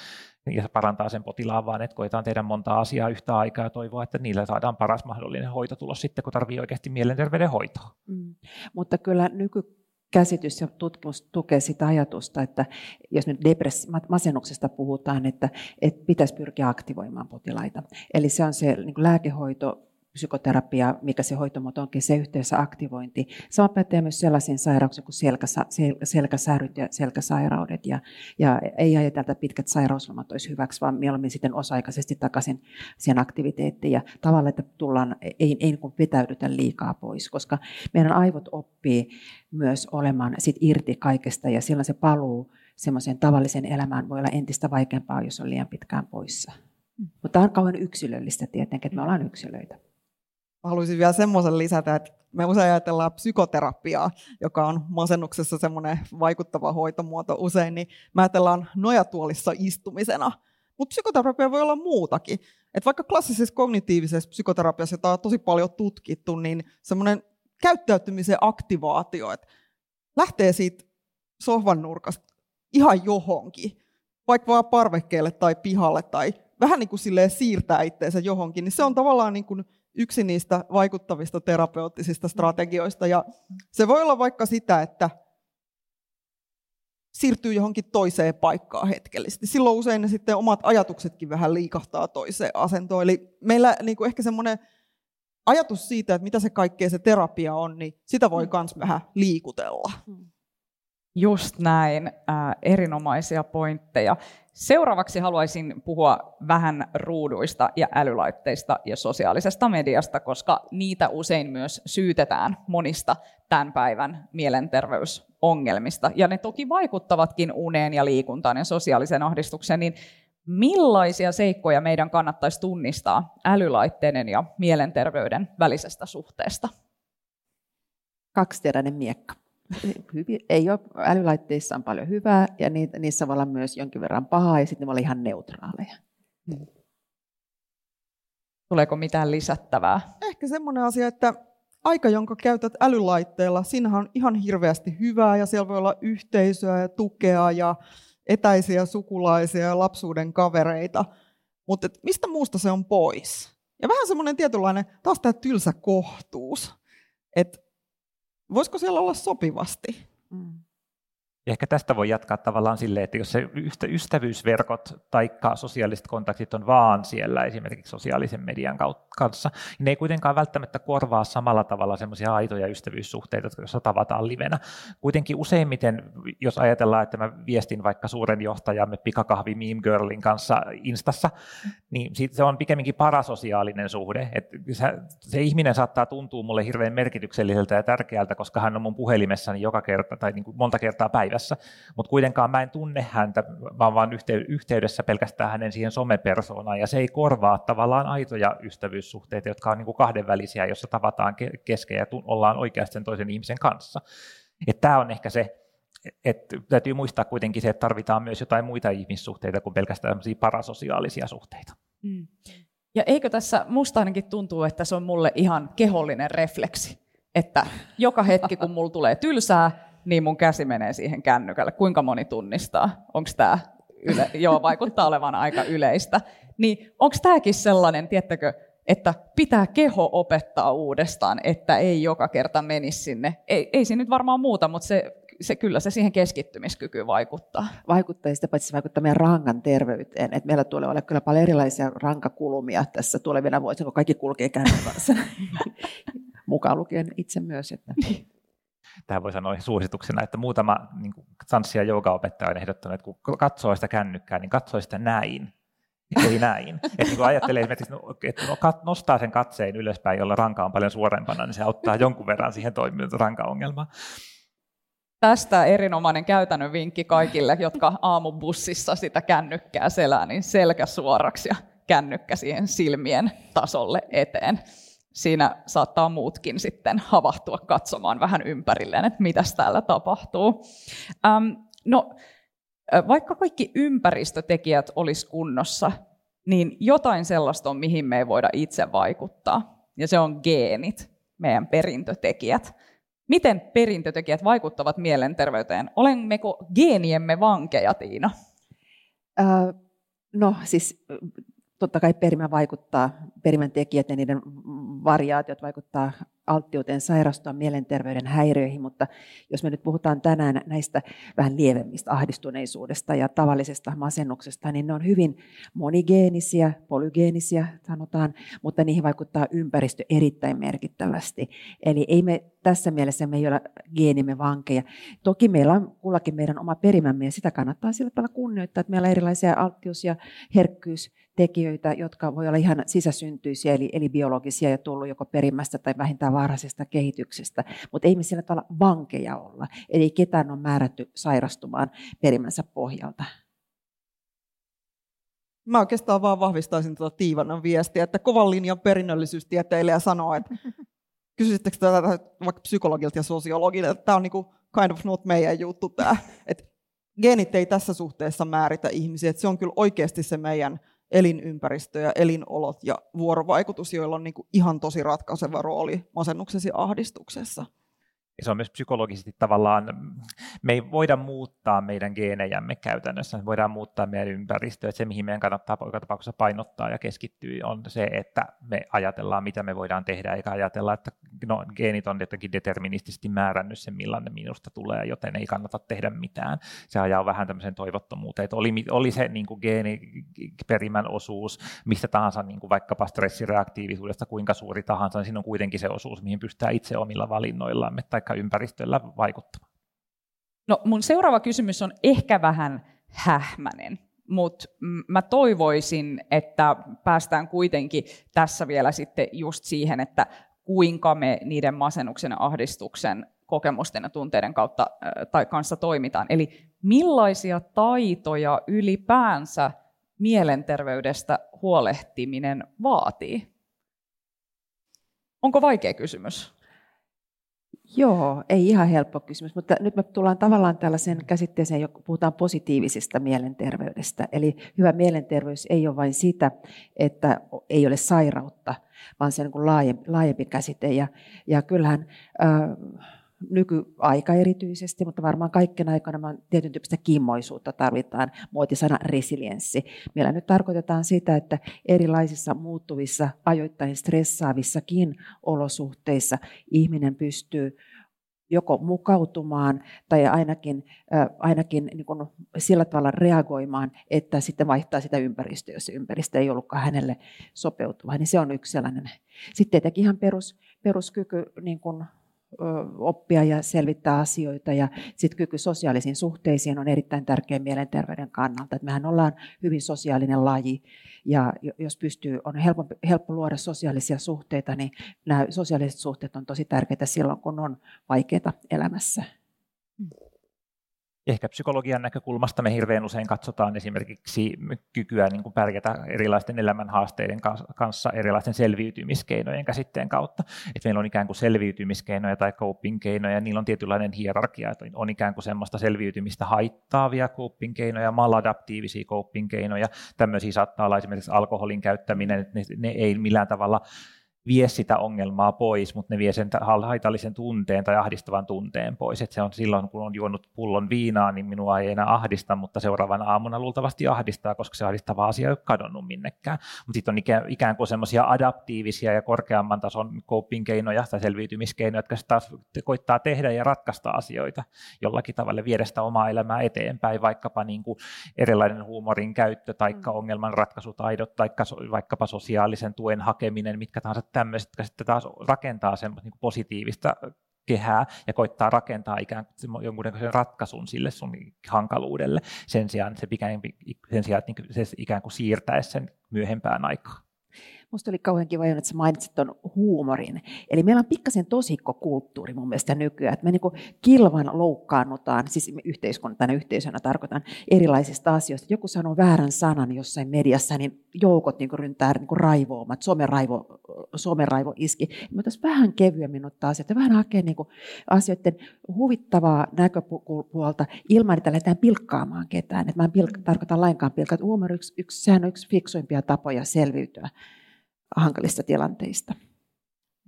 S3: ja se parantaa sen potilaan, vaan että koetaan tehdä monta asiaa yhtä aikaa ja toivoa, että niillä saadaan paras mahdollinen hoitotulos sitten, kun tarvii oikeasti mielenterveydenhoitoa. Mm.
S4: Mutta kyllä nyky käsitys ja tutkimus tukee sitä ajatusta, että jos nyt depress- masennuksesta puhutaan, että, että pitäisi pyrkiä aktivoimaan potilaita. Eli se on se niin lääkehoito, psykoterapia, mikä se hoitomuoto onkin, se yhteensä aktivointi. Sama pätee myös sellaisiin sairauksiin kuin selkäsa, sel, selkäsäryt ja selkäsairaudet. Ja, ja ei ajatella, että pitkät sairauslomat olisi hyväksi, vaan mieluummin sitten osa-aikaisesti takaisin siihen aktiviteettiin. Ja tavallaan, että tullaan, ei, ei niin vetäydytä liikaa pois, koska meidän aivot oppii myös olemaan sit irti kaikesta ja silloin se paluu semmoiseen tavalliseen elämään voi olla entistä vaikeampaa, jos on liian pitkään poissa. Mm. Mutta tämä on kauhean yksilöllistä tietenkin, että me ollaan yksilöitä
S2: haluaisin vielä semmoisen lisätä, että me usein ajatellaan psykoterapiaa, joka on masennuksessa semmoinen vaikuttava hoitomuoto usein, niin me ajatellaan nojatuolissa istumisena. Mutta psykoterapia voi olla muutakin. Et vaikka klassisessa kognitiivisessa psykoterapiassa, jota on tosi paljon tutkittu, niin semmoinen käyttäytymisen aktivaatio, että lähtee siitä sohvan nurkasta ihan johonkin, vaikka vaan parvekkeelle tai pihalle tai vähän niin kuin siirtää itseensä johonkin, niin se on tavallaan niin kuin yksi niistä vaikuttavista terapeuttisista strategioista. Ja se voi olla vaikka sitä, että siirtyy johonkin toiseen paikkaan hetkellisesti. Silloin usein ne sitten omat ajatuksetkin vähän liikahtaa toiseen asentoon. Eli meillä niin kuin ehkä semmoinen ajatus siitä, että mitä se kaikkea se terapia on, niin sitä voi myös vähän liikutella. Hmm.
S1: Just näin, äh, erinomaisia pointteja. Seuraavaksi haluaisin puhua vähän ruuduista ja älylaitteista ja sosiaalisesta mediasta, koska niitä usein myös syytetään monista tämän päivän mielenterveysongelmista. Ja ne toki vaikuttavatkin uneen ja liikuntaan ja sosiaalisen ahdistukseen, niin millaisia seikkoja meidän kannattaisi tunnistaa älylaitteiden ja mielenterveyden välisestä suhteesta?
S4: Kaksiteräinen miekka hyvin, ei ole, älylaitteissa on paljon hyvää ja niissä voi olla myös jonkin verran pahaa ja sitten ne voi olla ihan neutraaleja. Hmm.
S1: Tuleeko mitään lisättävää?
S2: Ehkä semmoinen asia, että aika, jonka käytät älylaitteella, siinähän on ihan hirveästi hyvää ja siellä voi olla yhteisöä ja tukea ja etäisiä sukulaisia ja lapsuuden kavereita. Mutta mistä muusta se on pois? Ja vähän semmoinen tietynlainen, taas tämä tylsä kohtuus. Että voisiko siellä olla sopivasti? Mm.
S3: Ehkä tästä voi jatkaa tavallaan silleen, että jos se ystävyysverkot tai sosiaaliset kontaktit on vaan siellä esimerkiksi sosiaalisen median kanssa, niin ne ei kuitenkaan välttämättä korvaa samalla tavalla semmoisia aitoja ystävyyssuhteita, jotka tavataan livenä. Kuitenkin useimmiten, jos ajatellaan, että mä viestin vaikka suuren johtajamme pikakahvi Meme Girlin kanssa Instassa, niin se on pikemminkin parasosiaalinen suhde. Että se ihminen saattaa tuntua mulle hirveän merkitykselliseltä ja tärkeältä, koska hän on mun puhelimessani joka kerta tai niin kuin monta kertaa päivässä päivässä, mutta kuitenkaan mä en tunne häntä, vaan vaan yhteydessä pelkästään hänen siihen somepersoonaan, ja se ei korvaa tavallaan aitoja ystävyyssuhteita, jotka on niin kuin kahdenvälisiä, jossa tavataan kesken ja ollaan oikeasti sen toisen ihmisen kanssa. Tämä on ehkä se, että täytyy muistaa kuitenkin se, että tarvitaan myös jotain muita ihmissuhteita kuin pelkästään parasosiaalisia suhteita. Mm.
S1: Ja eikö tässä, musta ainakin tuntuu, että se on mulle ihan kehollinen refleksi, että joka hetki kun mulla tulee tylsää, niin mun käsi menee siihen kännykälle. Kuinka moni tunnistaa? Onko tämä yle- Joo, vaikuttaa olevan aika yleistä. Niin onko tämäkin sellainen, tiettäkö, että pitää keho opettaa uudestaan, että ei joka kerta menisi sinne. Ei, ei siinä nyt varmaan muuta, mutta se, se, kyllä se siihen keskittymiskykyyn vaikuttaa.
S4: Vaikuttaa, ja sitä paitsi vaikuttaa meidän rangan terveyteen. Et meillä tulee olla kyllä paljon erilaisia rankakulmia tässä tulevina vuosina, kun kaikki kulkee kännyn kanssa. Mukaan lukien itse myös. Että. Niin
S3: tähän voi sanoa suosituksena, että muutama niin tanssi- ja joogaopettaja on ehdottanut, että kun katsoo sitä kännykkää, niin katsoo sitä näin. Eli näin. Että niin kun ajattelee esimerkiksi, että nostaa sen katseen ylöspäin, jolla ranka on paljon suorempana, niin se auttaa jonkun verran siihen toimimaan rankaongelmaan.
S1: Tästä erinomainen käytännön vinkki kaikille, jotka aamubussissa sitä kännykkää selää, niin selkä suoraksi ja kännykkä siihen silmien tasolle eteen siinä saattaa muutkin sitten havahtua katsomaan vähän ympärilleen, että mitä täällä tapahtuu. Ähm, no, vaikka kaikki ympäristötekijät olisi kunnossa, niin jotain sellaista on, mihin me ei voida itse vaikuttaa. Ja se on geenit, meidän perintötekijät. Miten perintötekijät vaikuttavat mielenterveyteen? Olemmeko geeniemme vankeja, Tiina?
S4: Äh, no siis totta kai perimä vaikuttaa, perimän tekijät ja niiden variaatiot vaikuttaa alttiuteen sairastua mielenterveyden häiriöihin, mutta jos me nyt puhutaan tänään näistä vähän lievemmistä ahdistuneisuudesta ja tavallisesta masennuksesta, niin ne on hyvin monigeenisiä, polygeenisiä sanotaan, mutta niihin vaikuttaa ympäristö erittäin merkittävästi. Eli ei me tässä mielessä me ei ole geenimme vankeja. Toki meillä on kullakin meidän oma perimämme ja sitä kannattaa sillä tavalla kunnioittaa, että meillä on erilaisia alttius- ja herkkyystekijöitä, jotka voi olla ihan sisäsyntyisiä eli, eli biologisia ja tullut joko perimästä tai vähintään varhaisesta kehityksestä, mutta ei me tavalla vankeja olla. Eli ketään on määrätty sairastumaan perimänsä pohjalta.
S2: Mä oikeastaan vaan vahvistaisin tuota Tiivanan viestiä, että kovan linjan perinnöllisyystieteilijä sanoo, että kysyisittekö tätä vaikka psykologilta ja sosiologilta, että tämä on niinku kind of not meidän juttu tämä. Että geenit ei tässä suhteessa määritä ihmisiä, että se on kyllä oikeasti se meidän elinympäristö ja elinolot ja vuorovaikutus, joilla on niin kuin ihan tosi ratkaiseva rooli masennuksesi ahdistuksessa
S3: se on myös psykologisesti tavallaan, me ei voida muuttaa meidän geenejämme käytännössä, me voidaan muuttaa meidän ympäristöä. Se, mihin meidän kannattaa joka tapauksessa painottaa ja keskittyä, on se, että me ajatellaan, mitä me voidaan tehdä, eikä ajatella, että no, geenit on jotenkin deterministisesti määrännyt sen, millainen minusta tulee, joten ei kannata tehdä mitään. Se ajaa vähän tämmöisen toivottomuuteen, että oli, oli se niin kuin geeniperimän osuus mistä tahansa, niin kuin vaikkapa stressireaktiivisuudesta kuinka suuri tahansa, niin siinä on kuitenkin se osuus, mihin pystytään itse omilla valinnoillamme tai ympäristöllä vaikuttamaan.
S1: No mun seuraava kysymys on ehkä vähän hähmänen, mutta mä toivoisin, että päästään kuitenkin tässä vielä sitten just siihen, että kuinka me niiden masennuksen ja ahdistuksen kokemusten ja tunteiden kautta tai kanssa toimitaan. Eli millaisia taitoja ylipäänsä mielenterveydestä huolehtiminen vaatii? Onko vaikea kysymys?
S4: Joo, ei ihan helppo kysymys, mutta nyt me tullaan tavallaan tällaiseen käsitteeseen, kun puhutaan positiivisesta mielenterveydestä. Eli hyvä mielenterveys ei ole vain sitä, että ei ole sairautta, vaan se on niin laajempi, laajempi käsite. Ja, ja kyllähän äh, nykyaika erityisesti, mutta varmaan kaikkien aikana tietyn tyyppistä kimmoisuutta tarvitaan, muotisana resilienssi. Meillä nyt tarkoitetaan sitä, että erilaisissa muuttuvissa, ajoittain stressaavissakin olosuhteissa ihminen pystyy joko mukautumaan tai ainakin, ainakin niin kuin sillä tavalla reagoimaan, että sitten vaihtaa sitä ympäristöä, jos ympäristö ei ollutkaan hänelle sopeutuva. Niin se on yksi sellainen. Sitten tietenkin ihan perus, peruskyky niin kuin oppia ja selvittää asioita ja sitten kyky sosiaalisiin suhteisiin on erittäin tärkeä mielenterveyden kannalta. Et mehän ollaan hyvin sosiaalinen laji ja jos pystyy, on helppo, helppo luoda sosiaalisia suhteita, niin nämä sosiaaliset suhteet on tosi tärkeitä silloin, kun on vaikeita elämässä.
S3: Hmm ehkä psykologian näkökulmasta me hirveän usein katsotaan esimerkiksi kykyä niin kuin pärjätä erilaisten elämänhaasteiden kanssa erilaisten selviytymiskeinojen käsitteen kautta. että meillä on ikään kuin selviytymiskeinoja tai coping-keinoja, niillä on tietynlainen hierarkia, että on ikään kuin semmoista selviytymistä haittaavia coping-keinoja, maladaptiivisia coping-keinoja, tämmöisiä saattaa olla esimerkiksi alkoholin käyttäminen, että ne, ne ei millään tavalla vie sitä ongelmaa pois, mutta ne vie sen haitallisen tunteen tai ahdistavan tunteen pois. Et se on silloin, kun on juonut pullon viinaa, niin minua ei enää ahdista, mutta seuraavana aamuna luultavasti ahdistaa, koska se ahdistava asia ei ole kadonnut minnekään. Mutta sitten on ikään, ikään kuin semmoisia adaptiivisia ja korkeamman tason coping-keinoja tai selviytymiskeinoja, jotka taas koittaa tehdä ja ratkaista asioita jollakin tavalla, viedä sitä omaa elämää eteenpäin, vaikkapa niin kuin erilainen huumorin käyttö tai mm. ongelman ratkaisutaidot tai vaikkapa sosiaalisen tuen hakeminen, mitkä tahansa tämmöiset, jotka sitten taas rakentaa semmoista niin positiivista kehää ja koittaa rakentaa ikään kuin jonkunnäköisen ratkaisun sille sun hankaluudelle sen sijaan, se sen sijaan että niin se ikään kuin siirtäisi sen myöhempään aikaan.
S4: Musta oli kauhean kiva, että sä mainitsit tuon huumorin. Eli meillä on pikkasen tosikkokulttuuri mun mielestä nykyään, että me niin kilvan loukkaannutaan, siis yhteiskuntana yhteisönä tarkoitan erilaisista asioista. Joku sanoo väärän sanan jossain mediassa, niin joukot niin ryntää niin raivoamat, somen raivo, somen raivo iski. Me vähän kevyemmin ottaa asioita, vähän hakea niin asioiden huvittavaa näköpuolta ilman, että lähdetään pilkkaamaan ketään. Että mä en pilkka, tarkoita lainkaan pilkkaa. Huumori yksi, yksi, on yksi fiksuimpia tapoja selviytyä hankalista tilanteista.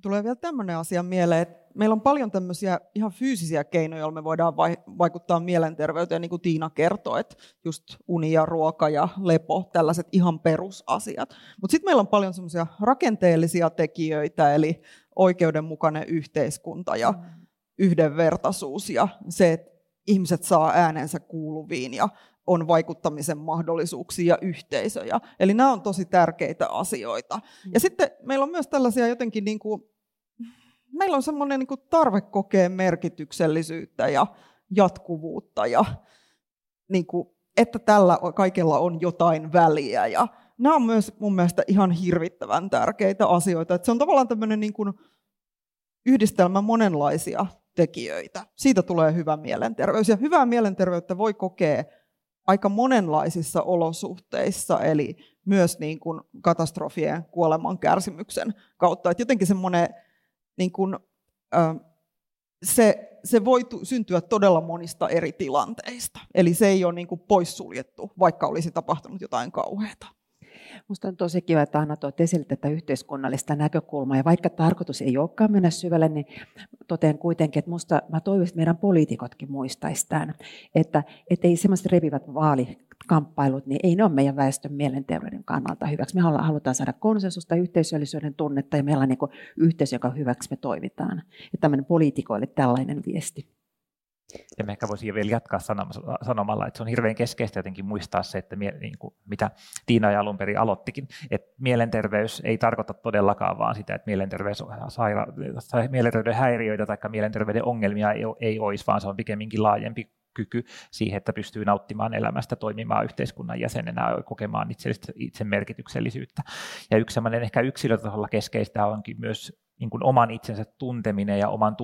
S2: Tulee vielä tämmöinen asia mieleen, että meillä on paljon tämmöisiä ihan fyysisiä keinoja, joilla me voidaan vaikuttaa mielenterveyteen, niin kuin Tiina kertoi, että just uni ja ruoka ja lepo, tällaiset ihan perusasiat. Mutta sitten meillä on paljon semmoisia rakenteellisia tekijöitä, eli oikeudenmukainen yhteiskunta ja mm. yhdenvertaisuus ja se, että ihmiset saa äänensä kuuluviin ja on vaikuttamisen mahdollisuuksia ja yhteisöjä. Eli nämä on tosi tärkeitä asioita. Mm. Ja sitten meillä on myös tällaisia jotenkin, niin kuin, meillä on semmoinen niin tarve kokea merkityksellisyyttä ja jatkuvuutta ja niin kuin, että tällä kaikella on jotain väliä. Ja nämä on myös mun mielestä ihan hirvittävän tärkeitä asioita. Että se on tavallaan tämmöinen niin kuin yhdistelmä monenlaisia tekijöitä. Siitä tulee hyvä mielenterveys. Ja hyvää mielenterveyttä voi kokea aika monenlaisissa olosuhteissa, eli myös niin kuin katastrofien, kuoleman, kärsimyksen kautta. Että jotenkin semmoinen, niin kuin, se, se voi syntyä todella monista eri tilanteista. Eli se ei ole niin kuin poissuljettu, vaikka olisi tapahtunut jotain kauheata.
S4: Minusta on tosi kiva, että Anna tuot esille tätä yhteiskunnallista näkökulmaa. Ja vaikka tarkoitus ei olekaan mennä syvälle, niin totean kuitenkin, että musta, mä toivoisin, että meidän poliitikotkin muistaisivat tämän. Että, että ei semmoiset revivät vaalikamppailut, niin ei ne ole meidän väestön mielenterveyden kannalta hyväksi. Me halutaan saada konsensusta, yhteisöllisyyden tunnetta ja meillä on niin yhteisö, joka hyväksi me toimitaan. Ja tämmöinen poliitikoille tällainen viesti.
S3: Ja me ehkä voisin vielä jatkaa sanomalla, että se on hirveän keskeistä jotenkin muistaa se, että niin kuin, mitä Tiina ja alun perin aloittikin, että mielenterveys ei tarkoita todellakaan vaan sitä, että mielenterveys, saira, tai mielenterveyden häiriöitä tai mielenterveyden ongelmia ei, ei olisi, vaan se on pikemminkin laajempi kyky siihen, että pystyy nauttimaan elämästä, toimimaan yhteiskunnan jäsenenä, kokemaan itse merkityksellisyyttä. Ja yksi ehkä yksilötasolla keskeistä onkin myös niin kuin oman itsensä tunteminen ja oman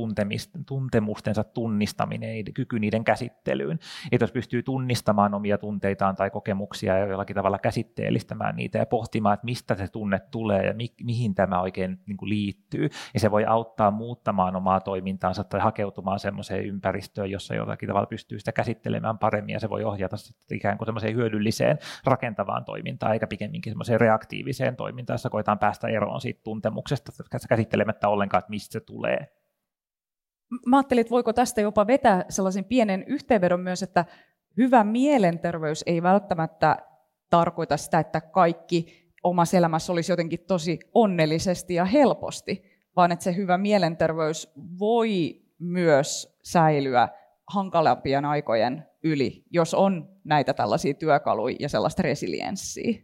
S3: tuntemustensa tunnistaminen, kyky niiden käsittelyyn. Että jos pystyy tunnistamaan omia tunteitaan tai kokemuksia ja jollakin tavalla käsitteellistämään niitä ja pohtimaan, että mistä se tunne tulee ja mi- mihin tämä oikein niin kuin liittyy, niin se voi auttaa muuttamaan omaa toimintaansa tai hakeutumaan semmoiseen ympäristöön, jossa jollakin tavalla pystyy sitä käsittelemään paremmin ja se voi ohjata sitten ikään kuin semmoiseen hyödylliseen rakentavaan toimintaan eikä pikemminkin semmoiseen reaktiiviseen toimintaan, jossa koetaan päästä eroon siitä tuntemuksesta, käsittelemään epäilemättä ollenkaan, että mistä se tulee.
S1: Mä ajattelin, että voiko tästä jopa vetää sellaisen pienen yhteenvedon myös, että hyvä mielenterveys ei välttämättä tarkoita sitä, että kaikki omassa elämässä olisi jotenkin tosi onnellisesti ja helposti, vaan että se hyvä mielenterveys voi myös säilyä hankalampien aikojen yli, jos on näitä tällaisia työkaluja ja sellaista resilienssiä?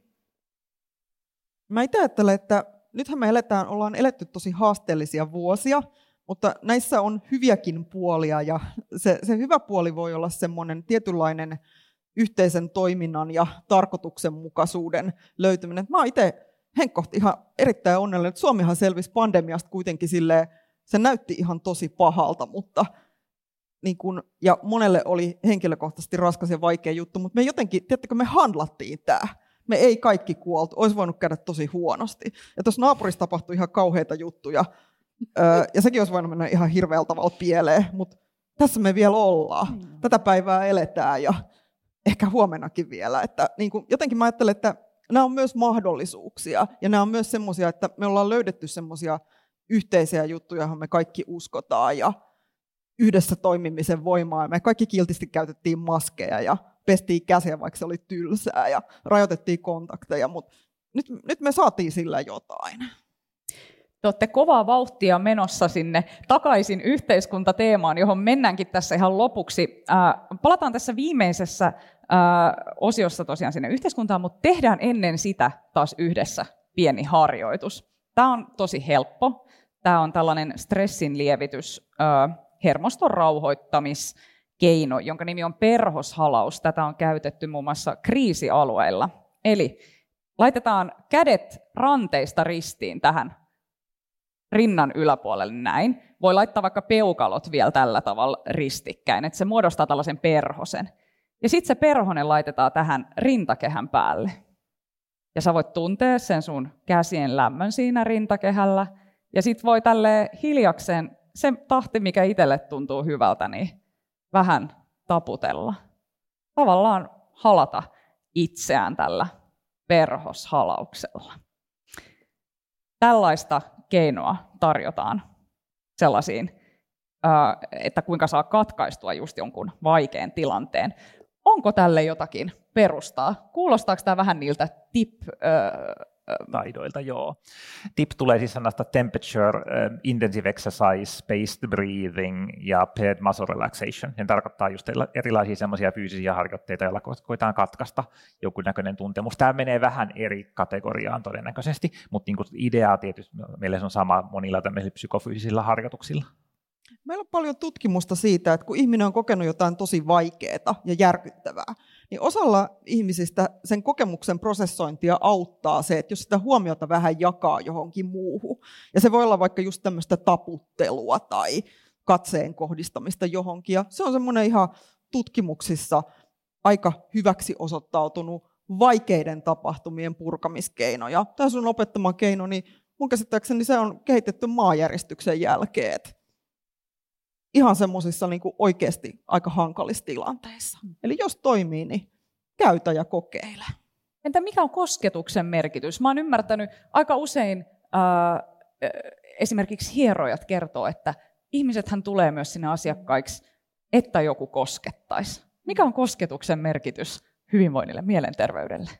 S2: Mä itse ajattelen, että nythän me eletään, ollaan eletty tosi haasteellisia vuosia, mutta näissä on hyviäkin puolia ja se, se hyvä puoli voi olla semmoinen tietynlainen yhteisen toiminnan ja tarkoituksenmukaisuuden löytyminen. Mä itse henkkohti ihan erittäin onnellinen, että Suomihan selvisi pandemiasta kuitenkin silleen, se näytti ihan tosi pahalta, mutta niin kun, ja monelle oli henkilökohtaisesti raskas ja vaikea juttu, mutta me jotenkin, tiedättekö, me handlattiin tämä. Me ei kaikki kuoltu, olisi voinut käydä tosi huonosti. Ja tuossa naapurissa tapahtui ihan kauheita juttuja, ja sekin olisi voinut mennä ihan hirveällä tavalla pieleen, mutta tässä me vielä ollaan. Mm. Tätä päivää eletään ja ehkä huomennakin vielä. Että, niin kuin, jotenkin mä ajattelen, että nämä on myös mahdollisuuksia ja nämä on myös semmoisia, että me ollaan löydetty semmoisia yhteisiä juttuja, joihin me kaikki uskotaan ja yhdessä toimimisen voimaa. Me kaikki kiltisti käytettiin maskeja ja pestiin käsiä, vaikka se oli tylsää ja rajoitettiin kontakteja, mutta nyt, nyt me saatiin sillä jotain.
S1: Te olette kovaa vauhtia menossa sinne takaisin yhteiskuntateemaan, johon mennäänkin tässä ihan lopuksi. Äh, palataan tässä viimeisessä äh, osiossa tosiaan sinne yhteiskuntaan, mutta tehdään ennen sitä taas yhdessä pieni harjoitus. Tämä on tosi helppo. Tämä on tällainen stressin lievitys, äh, hermoston rauhoittamiskeino, jonka nimi on perhoshalaus. Tätä on käytetty muun muassa kriisialueilla. Eli laitetaan kädet ranteista ristiin tähän rinnan yläpuolelle näin. Voi laittaa vaikka peukalot vielä tällä tavalla ristikkäin, että se muodostaa tällaisen perhosen. Ja sitten se perhonen laitetaan tähän rintakehän päälle. Ja sä voit tuntea sen sun käsien lämmön siinä rintakehällä. Ja sitten voi tälle hiljakseen, se tahti, mikä itselle tuntuu hyvältä, niin vähän taputella. Tavallaan halata itseään tällä perhoshalauksella. Tällaista keinoa tarjotaan sellaisiin, että kuinka saa katkaistua just jonkun vaikean tilanteen. Onko tälle jotakin perustaa? Kuulostaako tämä vähän niiltä tip
S3: taidoilta, joo. TIP tulee siis sanasta temperature, intensive exercise, spaced breathing ja paired muscle relaxation. Ja tarkoittaa just erilaisia semmoisia fyysisiä harjoitteita, joilla koetaan katkaista joku näköinen tuntemus. Tämä menee vähän eri kategoriaan todennäköisesti, mutta niin idea tietysti meillä on sama monilla tämmöisillä psykofyysisillä harjoituksilla.
S2: Meillä on paljon tutkimusta siitä, että kun ihminen on kokenut jotain tosi vaikeaa ja järkyttävää, niin osalla ihmisistä sen kokemuksen prosessointia auttaa se, että jos sitä huomiota vähän jakaa johonkin muuhun, ja se voi olla vaikka just tämmöistä taputtelua tai katseen kohdistamista johonkin, ja se on semmoinen ihan tutkimuksissa aika hyväksi osoittautunut vaikeiden tapahtumien purkamiskeino. Ja tämä sun opettama keino, niin mun käsittääkseni se on kehitetty maajärjestyksen jälkeen. Ihan semmoisissa niin oikeasti aika hankalissa tilanteissa. Mm. Eli jos toimii, niin käytä ja kokeile.
S1: Entä mikä on kosketuksen merkitys? Mä oon ymmärtänyt aika usein äh, esimerkiksi hierojat kertoo, että ihmisethän tulee myös sinne asiakkaiksi, että joku koskettaisi. Mikä on kosketuksen merkitys hyvinvoinnille, mielenterveydelle?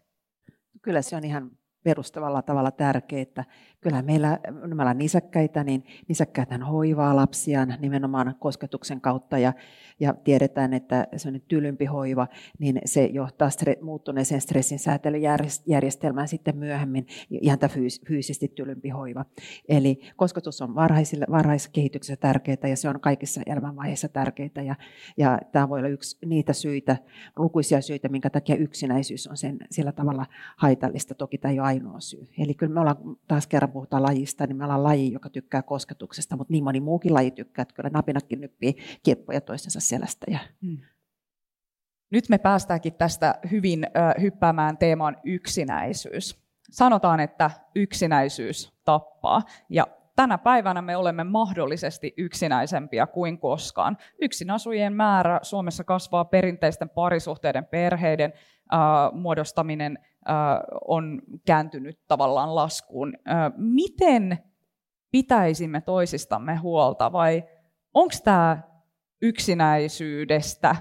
S4: Kyllä se on ihan perustavalla tavalla tärkeää, että kyllä meillä, me ollaan nisäkkäitä, niin nisäkkäitä hoivaa lapsiaan nimenomaan kosketuksen kautta ja, ja tiedetään, että sellainen tylympi hoiva, niin se johtaa stre- muuttuneeseen stressin säätelyjärjestelmään sitten myöhemmin ihan tämä fyys- fyysisesti tylympi hoiva. Eli kosketus on varhaisille, varhaisessa kehityksessä tärkeää ja se on kaikissa elämänvaiheissa tärkeää ja, ja tämä voi olla yksi niitä syitä, lukuisia syitä, minkä takia yksinäisyys on sen, sillä tavalla haitallista. Toki tämä ei ole ainoa syy. Eli kyllä me ollaan taas kerran puhutaan lajista, niin me ollaan laji, joka tykkää kosketuksesta, mutta niin moni muukin laji tykkää, että kyllä napinakin nyppii kieppoja toistensa selästä. Ja... Hmm.
S1: Nyt me päästäänkin tästä hyvin ö, hyppäämään teemaan yksinäisyys. Sanotaan, että yksinäisyys tappaa. Ja tänä päivänä me olemme mahdollisesti yksinäisempiä kuin koskaan. Yksinasujien määrä Suomessa kasvaa perinteisten parisuhteiden, perheiden äh, muodostaminen on kääntynyt tavallaan laskuun. Miten pitäisimme toisistamme huolta vai onko tämä yksinäisyydestä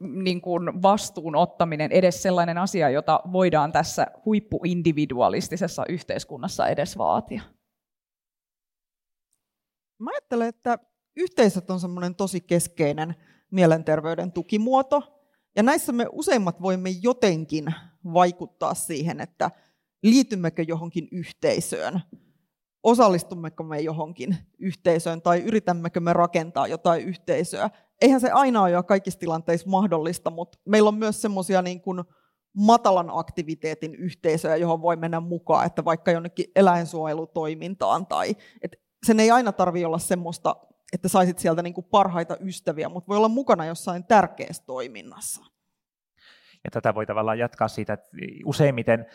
S1: niin kuin vastuun ottaminen edes sellainen asia, jota voidaan tässä huippuindividualistisessa yhteiskunnassa edes vaatia?
S2: Mä ajattelen, että yhteisöt on semmoinen tosi keskeinen mielenterveyden tukimuoto. Ja näissä me useimmat voimme jotenkin vaikuttaa siihen, että liitymmekö johonkin yhteisöön, osallistummeko me johonkin yhteisöön tai yritämmekö me rakentaa jotain yhteisöä. Eihän se aina ole jo kaikissa tilanteissa mahdollista, mutta meillä on myös semmoisia niin kuin matalan aktiviteetin yhteisöjä, johon voi mennä mukaan, että vaikka jonnekin eläinsuojelutoimintaan tai että sen ei aina tarvitse olla semmoista, että saisit sieltä niin kuin parhaita ystäviä, mutta voi olla mukana jossain tärkeässä toiminnassa.
S3: Ja tätä voi tavallaan jatkaa siitä, että useimmiten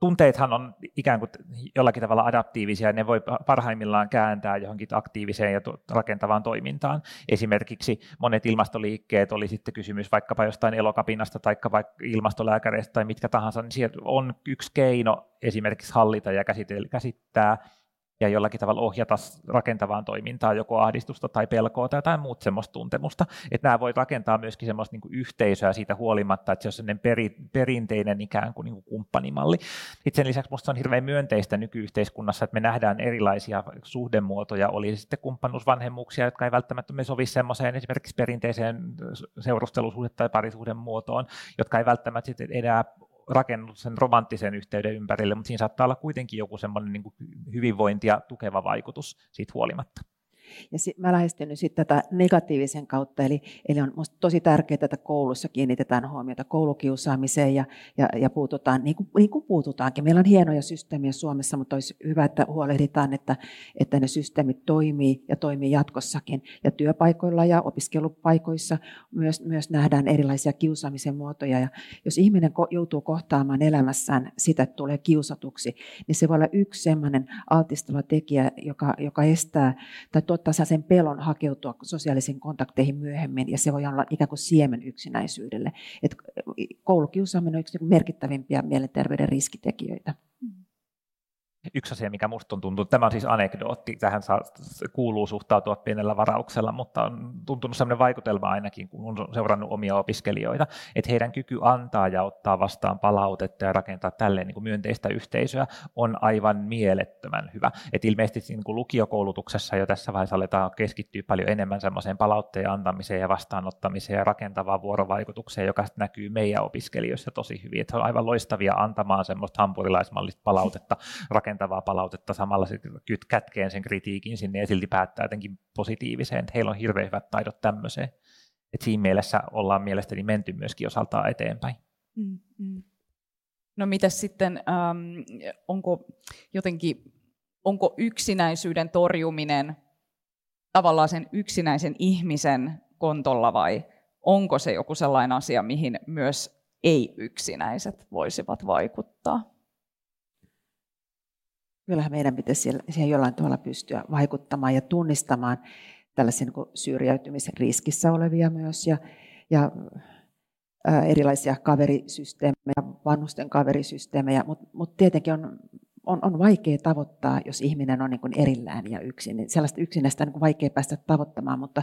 S3: tunteethan on ikään kuin jollakin tavalla adaptiivisia, ne voi parhaimmillaan kääntää johonkin aktiiviseen ja rakentavaan toimintaan. Esimerkiksi monet ilmastoliikkeet, oli sitten kysymys vaikkapa jostain elokapinasta tai vaikka ilmastolääkäreistä tai mitkä tahansa, niin siellä on yksi keino esimerkiksi hallita ja käsittää ja jollakin tavalla ohjata rakentavaan toimintaan joko ahdistusta tai pelkoa tai jotain muuta semmoista tuntemusta. Että nämä voi rakentaa myöskin semmoista niin yhteisöä siitä huolimatta, että se on sellainen peri, perinteinen ikään kuin, niin kuin kumppanimalli. Sitten sen lisäksi minusta on hirveän myönteistä nykyyhteiskunnassa, että me nähdään erilaisia suhdemuotoja, oli sitten kumppanuusvanhemmuuksia, jotka ei välttämättä me sovi semmoiseen esimerkiksi perinteiseen seurustelusuhde- tai parisuhden muotoon, jotka ei välttämättä sitten enää rakennut sen romanttisen yhteyden ympärille, mutta siinä saattaa olla kuitenkin joku semmoinen niin hyvinvointia tukeva vaikutus siitä huolimatta.
S4: Ja sit, mä lähestyn nyt sitten tätä negatiivisen kautta, eli, eli on musta tosi tärkeää, että koulussa kiinnitetään huomiota koulukiusaamiseen ja, ja, ja puututaan, niin kuin, niin kuin puututaankin. Meillä on hienoja systeemiä Suomessa, mutta olisi hyvä, että huolehditaan, että, että ne systeemit toimii ja toimii jatkossakin. Ja työpaikoilla ja opiskelupaikoissa myös, myös nähdään erilaisia kiusaamisen muotoja. Ja jos ihminen joutuu kohtaamaan elämässään sitä, että tulee kiusatuksi, niin se voi olla yksi sellainen altistava tekijä, joka, joka estää tai tuottaa sen pelon hakeutua sosiaalisiin kontakteihin myöhemmin, ja se voi olla ikään kuin siemen yksinäisyydelle. Et koulukiusaaminen on yksi merkittävimpiä mielenterveyden riskitekijöitä.
S3: Yksi asia, mikä minusta on tuntunut, tämä on siis anekdootti, tähän saa, kuuluu suhtautua pienellä varauksella, mutta on tuntunut sellainen vaikutelma ainakin, kun olen seurannut omia opiskelijoita, että heidän kyky antaa ja ottaa vastaan palautetta ja rakentaa tälleen niin kuin myönteistä yhteisöä on aivan mielettömän hyvä. Et ilmeisesti niin kuin lukiokoulutuksessa jo tässä vaiheessa aletaan keskittyä paljon enemmän semmoiseen palautteen antamiseen ja vastaanottamiseen ja rakentavaan vuorovaikutukseen, joka näkyy meidän opiskelijoissa tosi hyvin. Että he on aivan loistavia antamaan semmoista hampurilaismallista palautetta, rakentavaa palautetta, samalla kyt kätkeen sen kritiikin sinne ja silti päättää jotenkin positiiviseen, että heillä on hirveän hyvät taidot tämmöiseen. että siinä mielessä ollaan mielestäni menty myöskin osaltaan eteenpäin. Mm, mm.
S1: No mitä sitten, ähm, onko jotenkin, onko yksinäisyyden torjuminen tavallaan sen yksinäisen ihmisen kontolla vai onko se joku sellainen asia, mihin myös ei-yksinäiset voisivat vaikuttaa?
S4: Kyllähän meidän pitäisi siihen jollain tavalla pystyä vaikuttamaan ja tunnistamaan tällaisia niin syrjäytymisen riskissä olevia myös ja, ja erilaisia kaverisysteemejä, vanhusten kaverisysteemejä, mutta mut tietenkin on, on, on vaikea tavoittaa, jos ihminen on niin kuin erillään ja yksin. Niin sellaista yksinäistä on niin vaikea päästä tavoittamaan, mutta,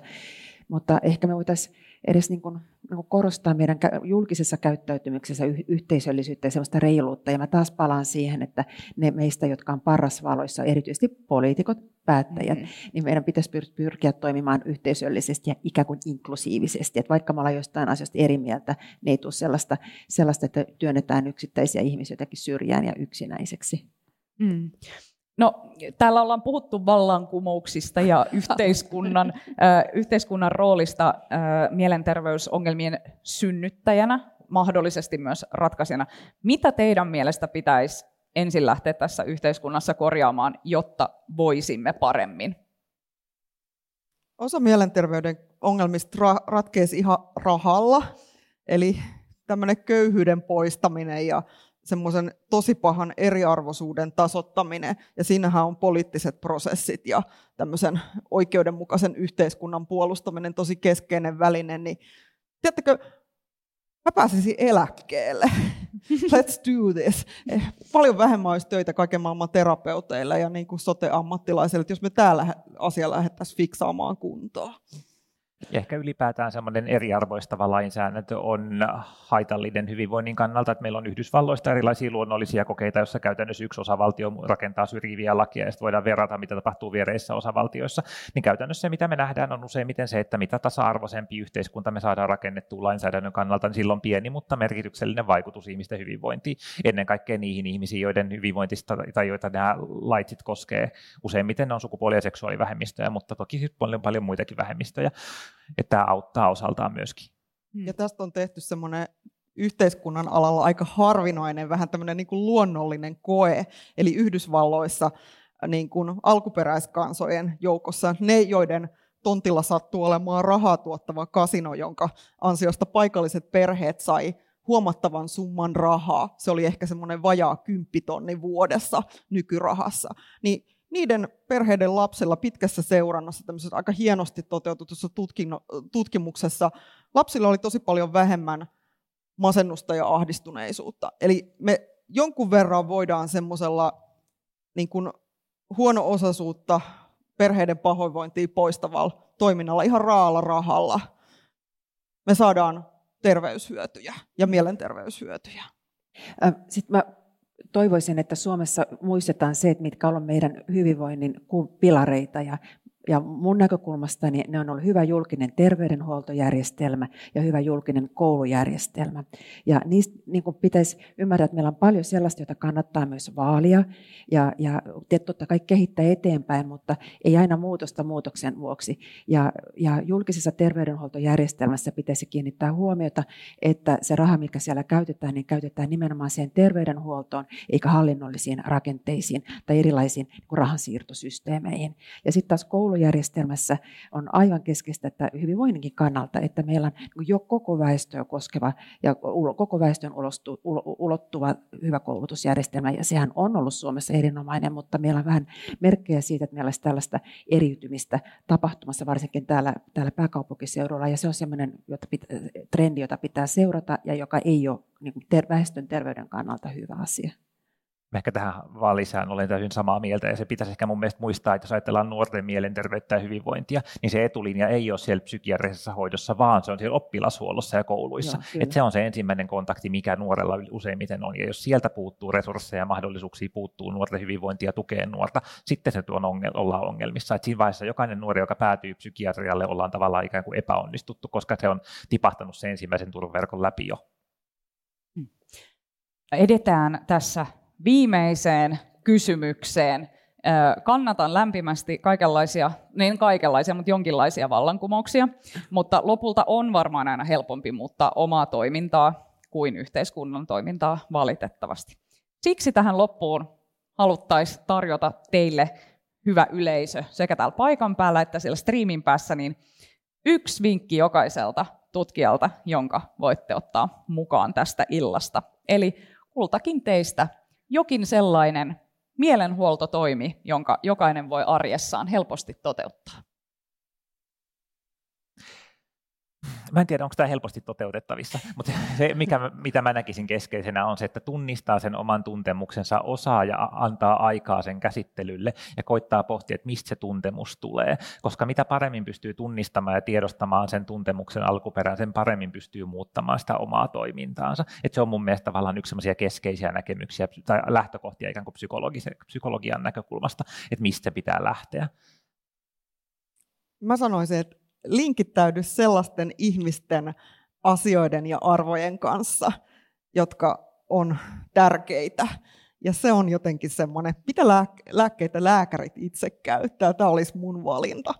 S4: mutta ehkä me voitaisiin edes niin kuin, niin kuin korostaa meidän julkisessa käyttäytymisessä yhteisöllisyyttä ja sellaista reiluutta. Ja mä taas palaan siihen, että ne meistä, jotka on parasvaloissa, erityisesti poliitikot, päättäjät, mm-hmm. niin meidän pitäisi pyrkiä toimimaan yhteisöllisesti ja ikään kuin inklusiivisesti. Että vaikka me ollaan jostain asiasta eri mieltä, niin ei tule sellaista, sellaista että työnnetään yksittäisiä ihmisiä jotenkin syrjään ja yksinäiseksi. Mm.
S1: No, täällä ollaan puhuttu vallankumouksista ja yhteiskunnan, äh, yhteiskunnan roolista äh, mielenterveysongelmien synnyttäjänä, mahdollisesti myös ratkaisijana. Mitä teidän mielestä pitäisi ensin lähteä tässä yhteiskunnassa korjaamaan, jotta voisimme paremmin?
S2: Osa mielenterveyden ongelmista ra- ratkeisi ihan rahalla, eli tämmöinen köyhyyden poistaminen ja semmoisen tosi pahan eriarvoisuuden tasottaminen, ja siinähän on poliittiset prosessit ja tämmöisen oikeudenmukaisen yhteiskunnan puolustaminen tosi keskeinen väline, niin tiedättekö, mä pääsisin eläkkeelle. Let's do this. Eh, paljon vähemmän olisi töitä kaiken maailman terapeuteille ja niin kuin sote-ammattilaisille, jos me täällä asia lähdettäisiin fiksaamaan kuntoon.
S3: Ehkä ylipäätään semmoinen eriarvoistava lainsäädäntö on haitallinen hyvinvoinnin kannalta, että meillä on Yhdysvalloista erilaisia luonnollisia kokeita, joissa käytännössä yksi osavaltio rakentaa syrjiviä lakia ja sitten voidaan verrata, mitä tapahtuu viereissä osavaltioissa. Niin käytännössä se, mitä me nähdään, on useimmiten se, että mitä tasa-arvoisempi yhteiskunta me saadaan rakennettua lainsäädännön kannalta, niin silloin pieni, mutta merkityksellinen vaikutus ihmisten hyvinvointiin. Ennen kaikkea niihin ihmisiin, joiden hyvinvointista tai joita nämä lait koskee. Useimmiten ne on sukupuoli- ja seksuaalivähemmistöjä, mutta toki paljon, paljon muitakin vähemmistöjä että tämä auttaa osaltaan myöskin.
S2: Hmm. Ja tästä on tehty semmoinen yhteiskunnan alalla aika harvinainen, vähän tämmöinen niin kuin luonnollinen koe. Eli Yhdysvalloissa niin kuin alkuperäiskansojen joukossa ne, joiden tontilla sattuu olemaan rahaa tuottava kasino, jonka ansiosta paikalliset perheet sai huomattavan summan rahaa. Se oli ehkä semmoinen vajaa kymppitonni vuodessa nykyrahassa. Niin niiden perheiden lapsilla pitkässä seurannassa, tämmöisessä aika hienosti toteutetussa tutkimuksessa, lapsilla oli tosi paljon vähemmän masennusta ja ahdistuneisuutta. Eli me jonkun verran voidaan semmoisella niin kuin huono-osaisuutta, perheiden pahoinvointia poistavalla toiminnalla, ihan raalla rahalla, me saadaan terveyshyötyjä ja mielenterveyshyötyjä.
S4: Sitten mä toivoisin, että Suomessa muistetaan se, että mitkä on meidän hyvinvoinnin pilareita ja ja mun näkökulmasta niin ne on ollut hyvä julkinen terveydenhuoltojärjestelmä ja hyvä julkinen koulujärjestelmä. Ja niistä niin kuin pitäisi ymmärtää, että meillä on paljon sellaista, jota kannattaa myös vaalia ja, ja totta kai kehittää eteenpäin, mutta ei aina muutosta muutoksen vuoksi. Ja, ja julkisessa terveydenhuoltojärjestelmässä pitäisi kiinnittää huomiota, että se raha, mikä siellä käytetään, niin käytetään nimenomaan siihen terveydenhuoltoon, eikä hallinnollisiin rakenteisiin tai erilaisiin niin rahansiirtosysteemeihin. Ja sitten taas koulu koulujärjestelmässä on aivan keskeistä että hyvinvoinninkin kannalta, että meillä on niin jo koko väestöä koskeva ja koko väestön ulottuva hyvä koulutusjärjestelmä. Ja sehän on ollut Suomessa erinomainen, mutta meillä on vähän merkkejä siitä, että meillä olisi tällaista eriytymistä tapahtumassa, varsinkin täällä, täällä pääkaupunkiseudulla. Ja se on sellainen jota pitää, trendi, jota pitää seurata ja joka ei ole niin ter- väestön terveyden kannalta hyvä asia
S3: ehkä tähän vaan lisään olen täysin samaa mieltä, ja se pitäisi ehkä mun mielestä muistaa, että jos ajatellaan nuorten mielenterveyttä ja hyvinvointia, niin se etulinja ei ole siellä psykiatrisessa hoidossa, vaan se on siellä oppilashuollossa ja kouluissa. Joo, että se on se ensimmäinen kontakti, mikä nuorella useimmiten on, ja jos sieltä puuttuu resursseja ja mahdollisuuksia puuttuu nuorten hyvinvointia tukeen nuorta, sitten se tuon ongel- ollaan ongelmissa. Et siinä vaiheessa jokainen nuori, joka päätyy psykiatrialle, ollaan tavallaan ikään kuin epäonnistuttu, koska se on tipahtanut sen ensimmäisen turvaverkon läpi jo. Hmm.
S1: Edetään tässä viimeiseen kysymykseen. Kannatan lämpimästi kaikenlaisia, niin kaikenlaisia, mutta jonkinlaisia vallankumouksia, mutta lopulta on varmaan aina helpompi muuttaa omaa toimintaa kuin yhteiskunnan toimintaa valitettavasti. Siksi tähän loppuun haluttaisiin tarjota teille hyvä yleisö sekä täällä paikan päällä että siellä streamin päässä, niin yksi vinkki jokaiselta tutkijalta, jonka voitte ottaa mukaan tästä illasta. Eli kultakin teistä jokin sellainen mielenhuoltotoimi, jonka jokainen voi arjessaan helposti toteuttaa?
S3: Mä en tiedä, onko tämä helposti toteutettavissa, mutta se, mikä, mitä mä näkisin keskeisenä, on se, että tunnistaa sen oman tuntemuksensa, osaa ja antaa aikaa sen käsittelylle ja koittaa pohtia, että mistä se tuntemus tulee. Koska mitä paremmin pystyy tunnistamaan ja tiedostamaan sen tuntemuksen alkuperän, sen paremmin pystyy muuttamaan sitä omaa toimintaansa. Et se on mun mielestä tavallaan yksi keskeisiä näkemyksiä tai lähtökohtia ikään kuin psykologian näkökulmasta, että mistä pitää lähteä.
S2: Mä sanoisin, että linkittäydy sellaisten ihmisten asioiden ja arvojen kanssa, jotka on tärkeitä. Ja se on jotenkin semmoinen, mitä lääkkeitä lääkärit itse käyttää. Tämä olisi mun valinta.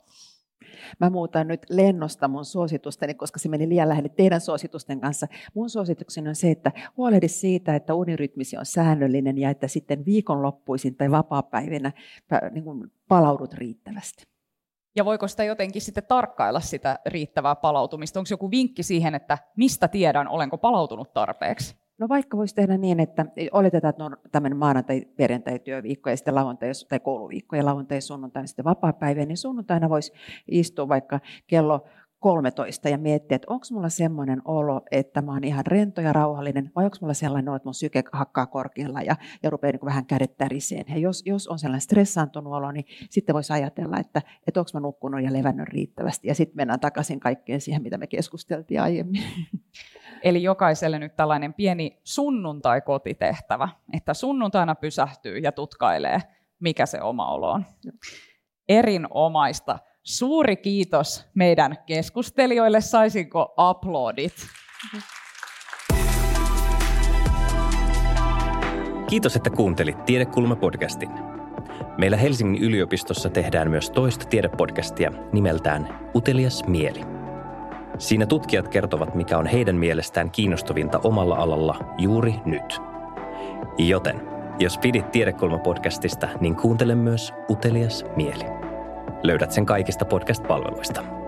S4: Mä muutan nyt lennosta mun suositusteni, koska se meni liian lähelle teidän suositusten kanssa. Mun suositukseni on se, että huolehdi siitä, että unirytmisi on säännöllinen ja että sitten viikonloppuisin tai vapaapäivinä niin palaudut riittävästi.
S1: Ja voiko sitä jotenkin sitten tarkkailla sitä riittävää palautumista? Onko joku vinkki siihen, että mistä tiedän, olenko palautunut tarpeeksi?
S4: No vaikka voisi tehdä niin, että oletetaan, että on tämmöinen maanantai, perjantai, työviikko ja sitten lauantai tai kouluviikko ja lauantai, sunnuntai sitten vapaa päivä, niin sunnuntaina voisi istua vaikka kello 13 ja miettiä, että onko mulla semmoinen olo, että mä oon ihan rento ja rauhallinen, vai onko mulla sellainen olo, että mun syke hakkaa korkealla ja, ja rupeaa niin vähän kädet täriseen. Ja jos, jos on sellainen stressaantunut olo, niin sitten voisi ajatella, että, että onko mä nukkunut ja levännyt riittävästi. Ja sitten mennään takaisin kaikkeen siihen, mitä me keskusteltiin aiemmin.
S1: Eli jokaiselle nyt tällainen pieni sunnuntai-kotitehtävä, että sunnuntaina pysähtyy ja tutkailee, mikä se oma olo on. Erinomaista. Suuri kiitos meidän keskustelijoille. Saisinko aplodit?
S5: Kiitos, että kuuntelit Tiedekulma-podcastin. Meillä Helsingin yliopistossa tehdään myös toista tiedepodcastia nimeltään Utelias mieli. Siinä tutkijat kertovat, mikä on heidän mielestään kiinnostavinta omalla alalla juuri nyt. Joten, jos pidit Tiedekulma-podcastista, niin kuuntele myös Utelias mieli. Löydät sen kaikista podcast-palveluista.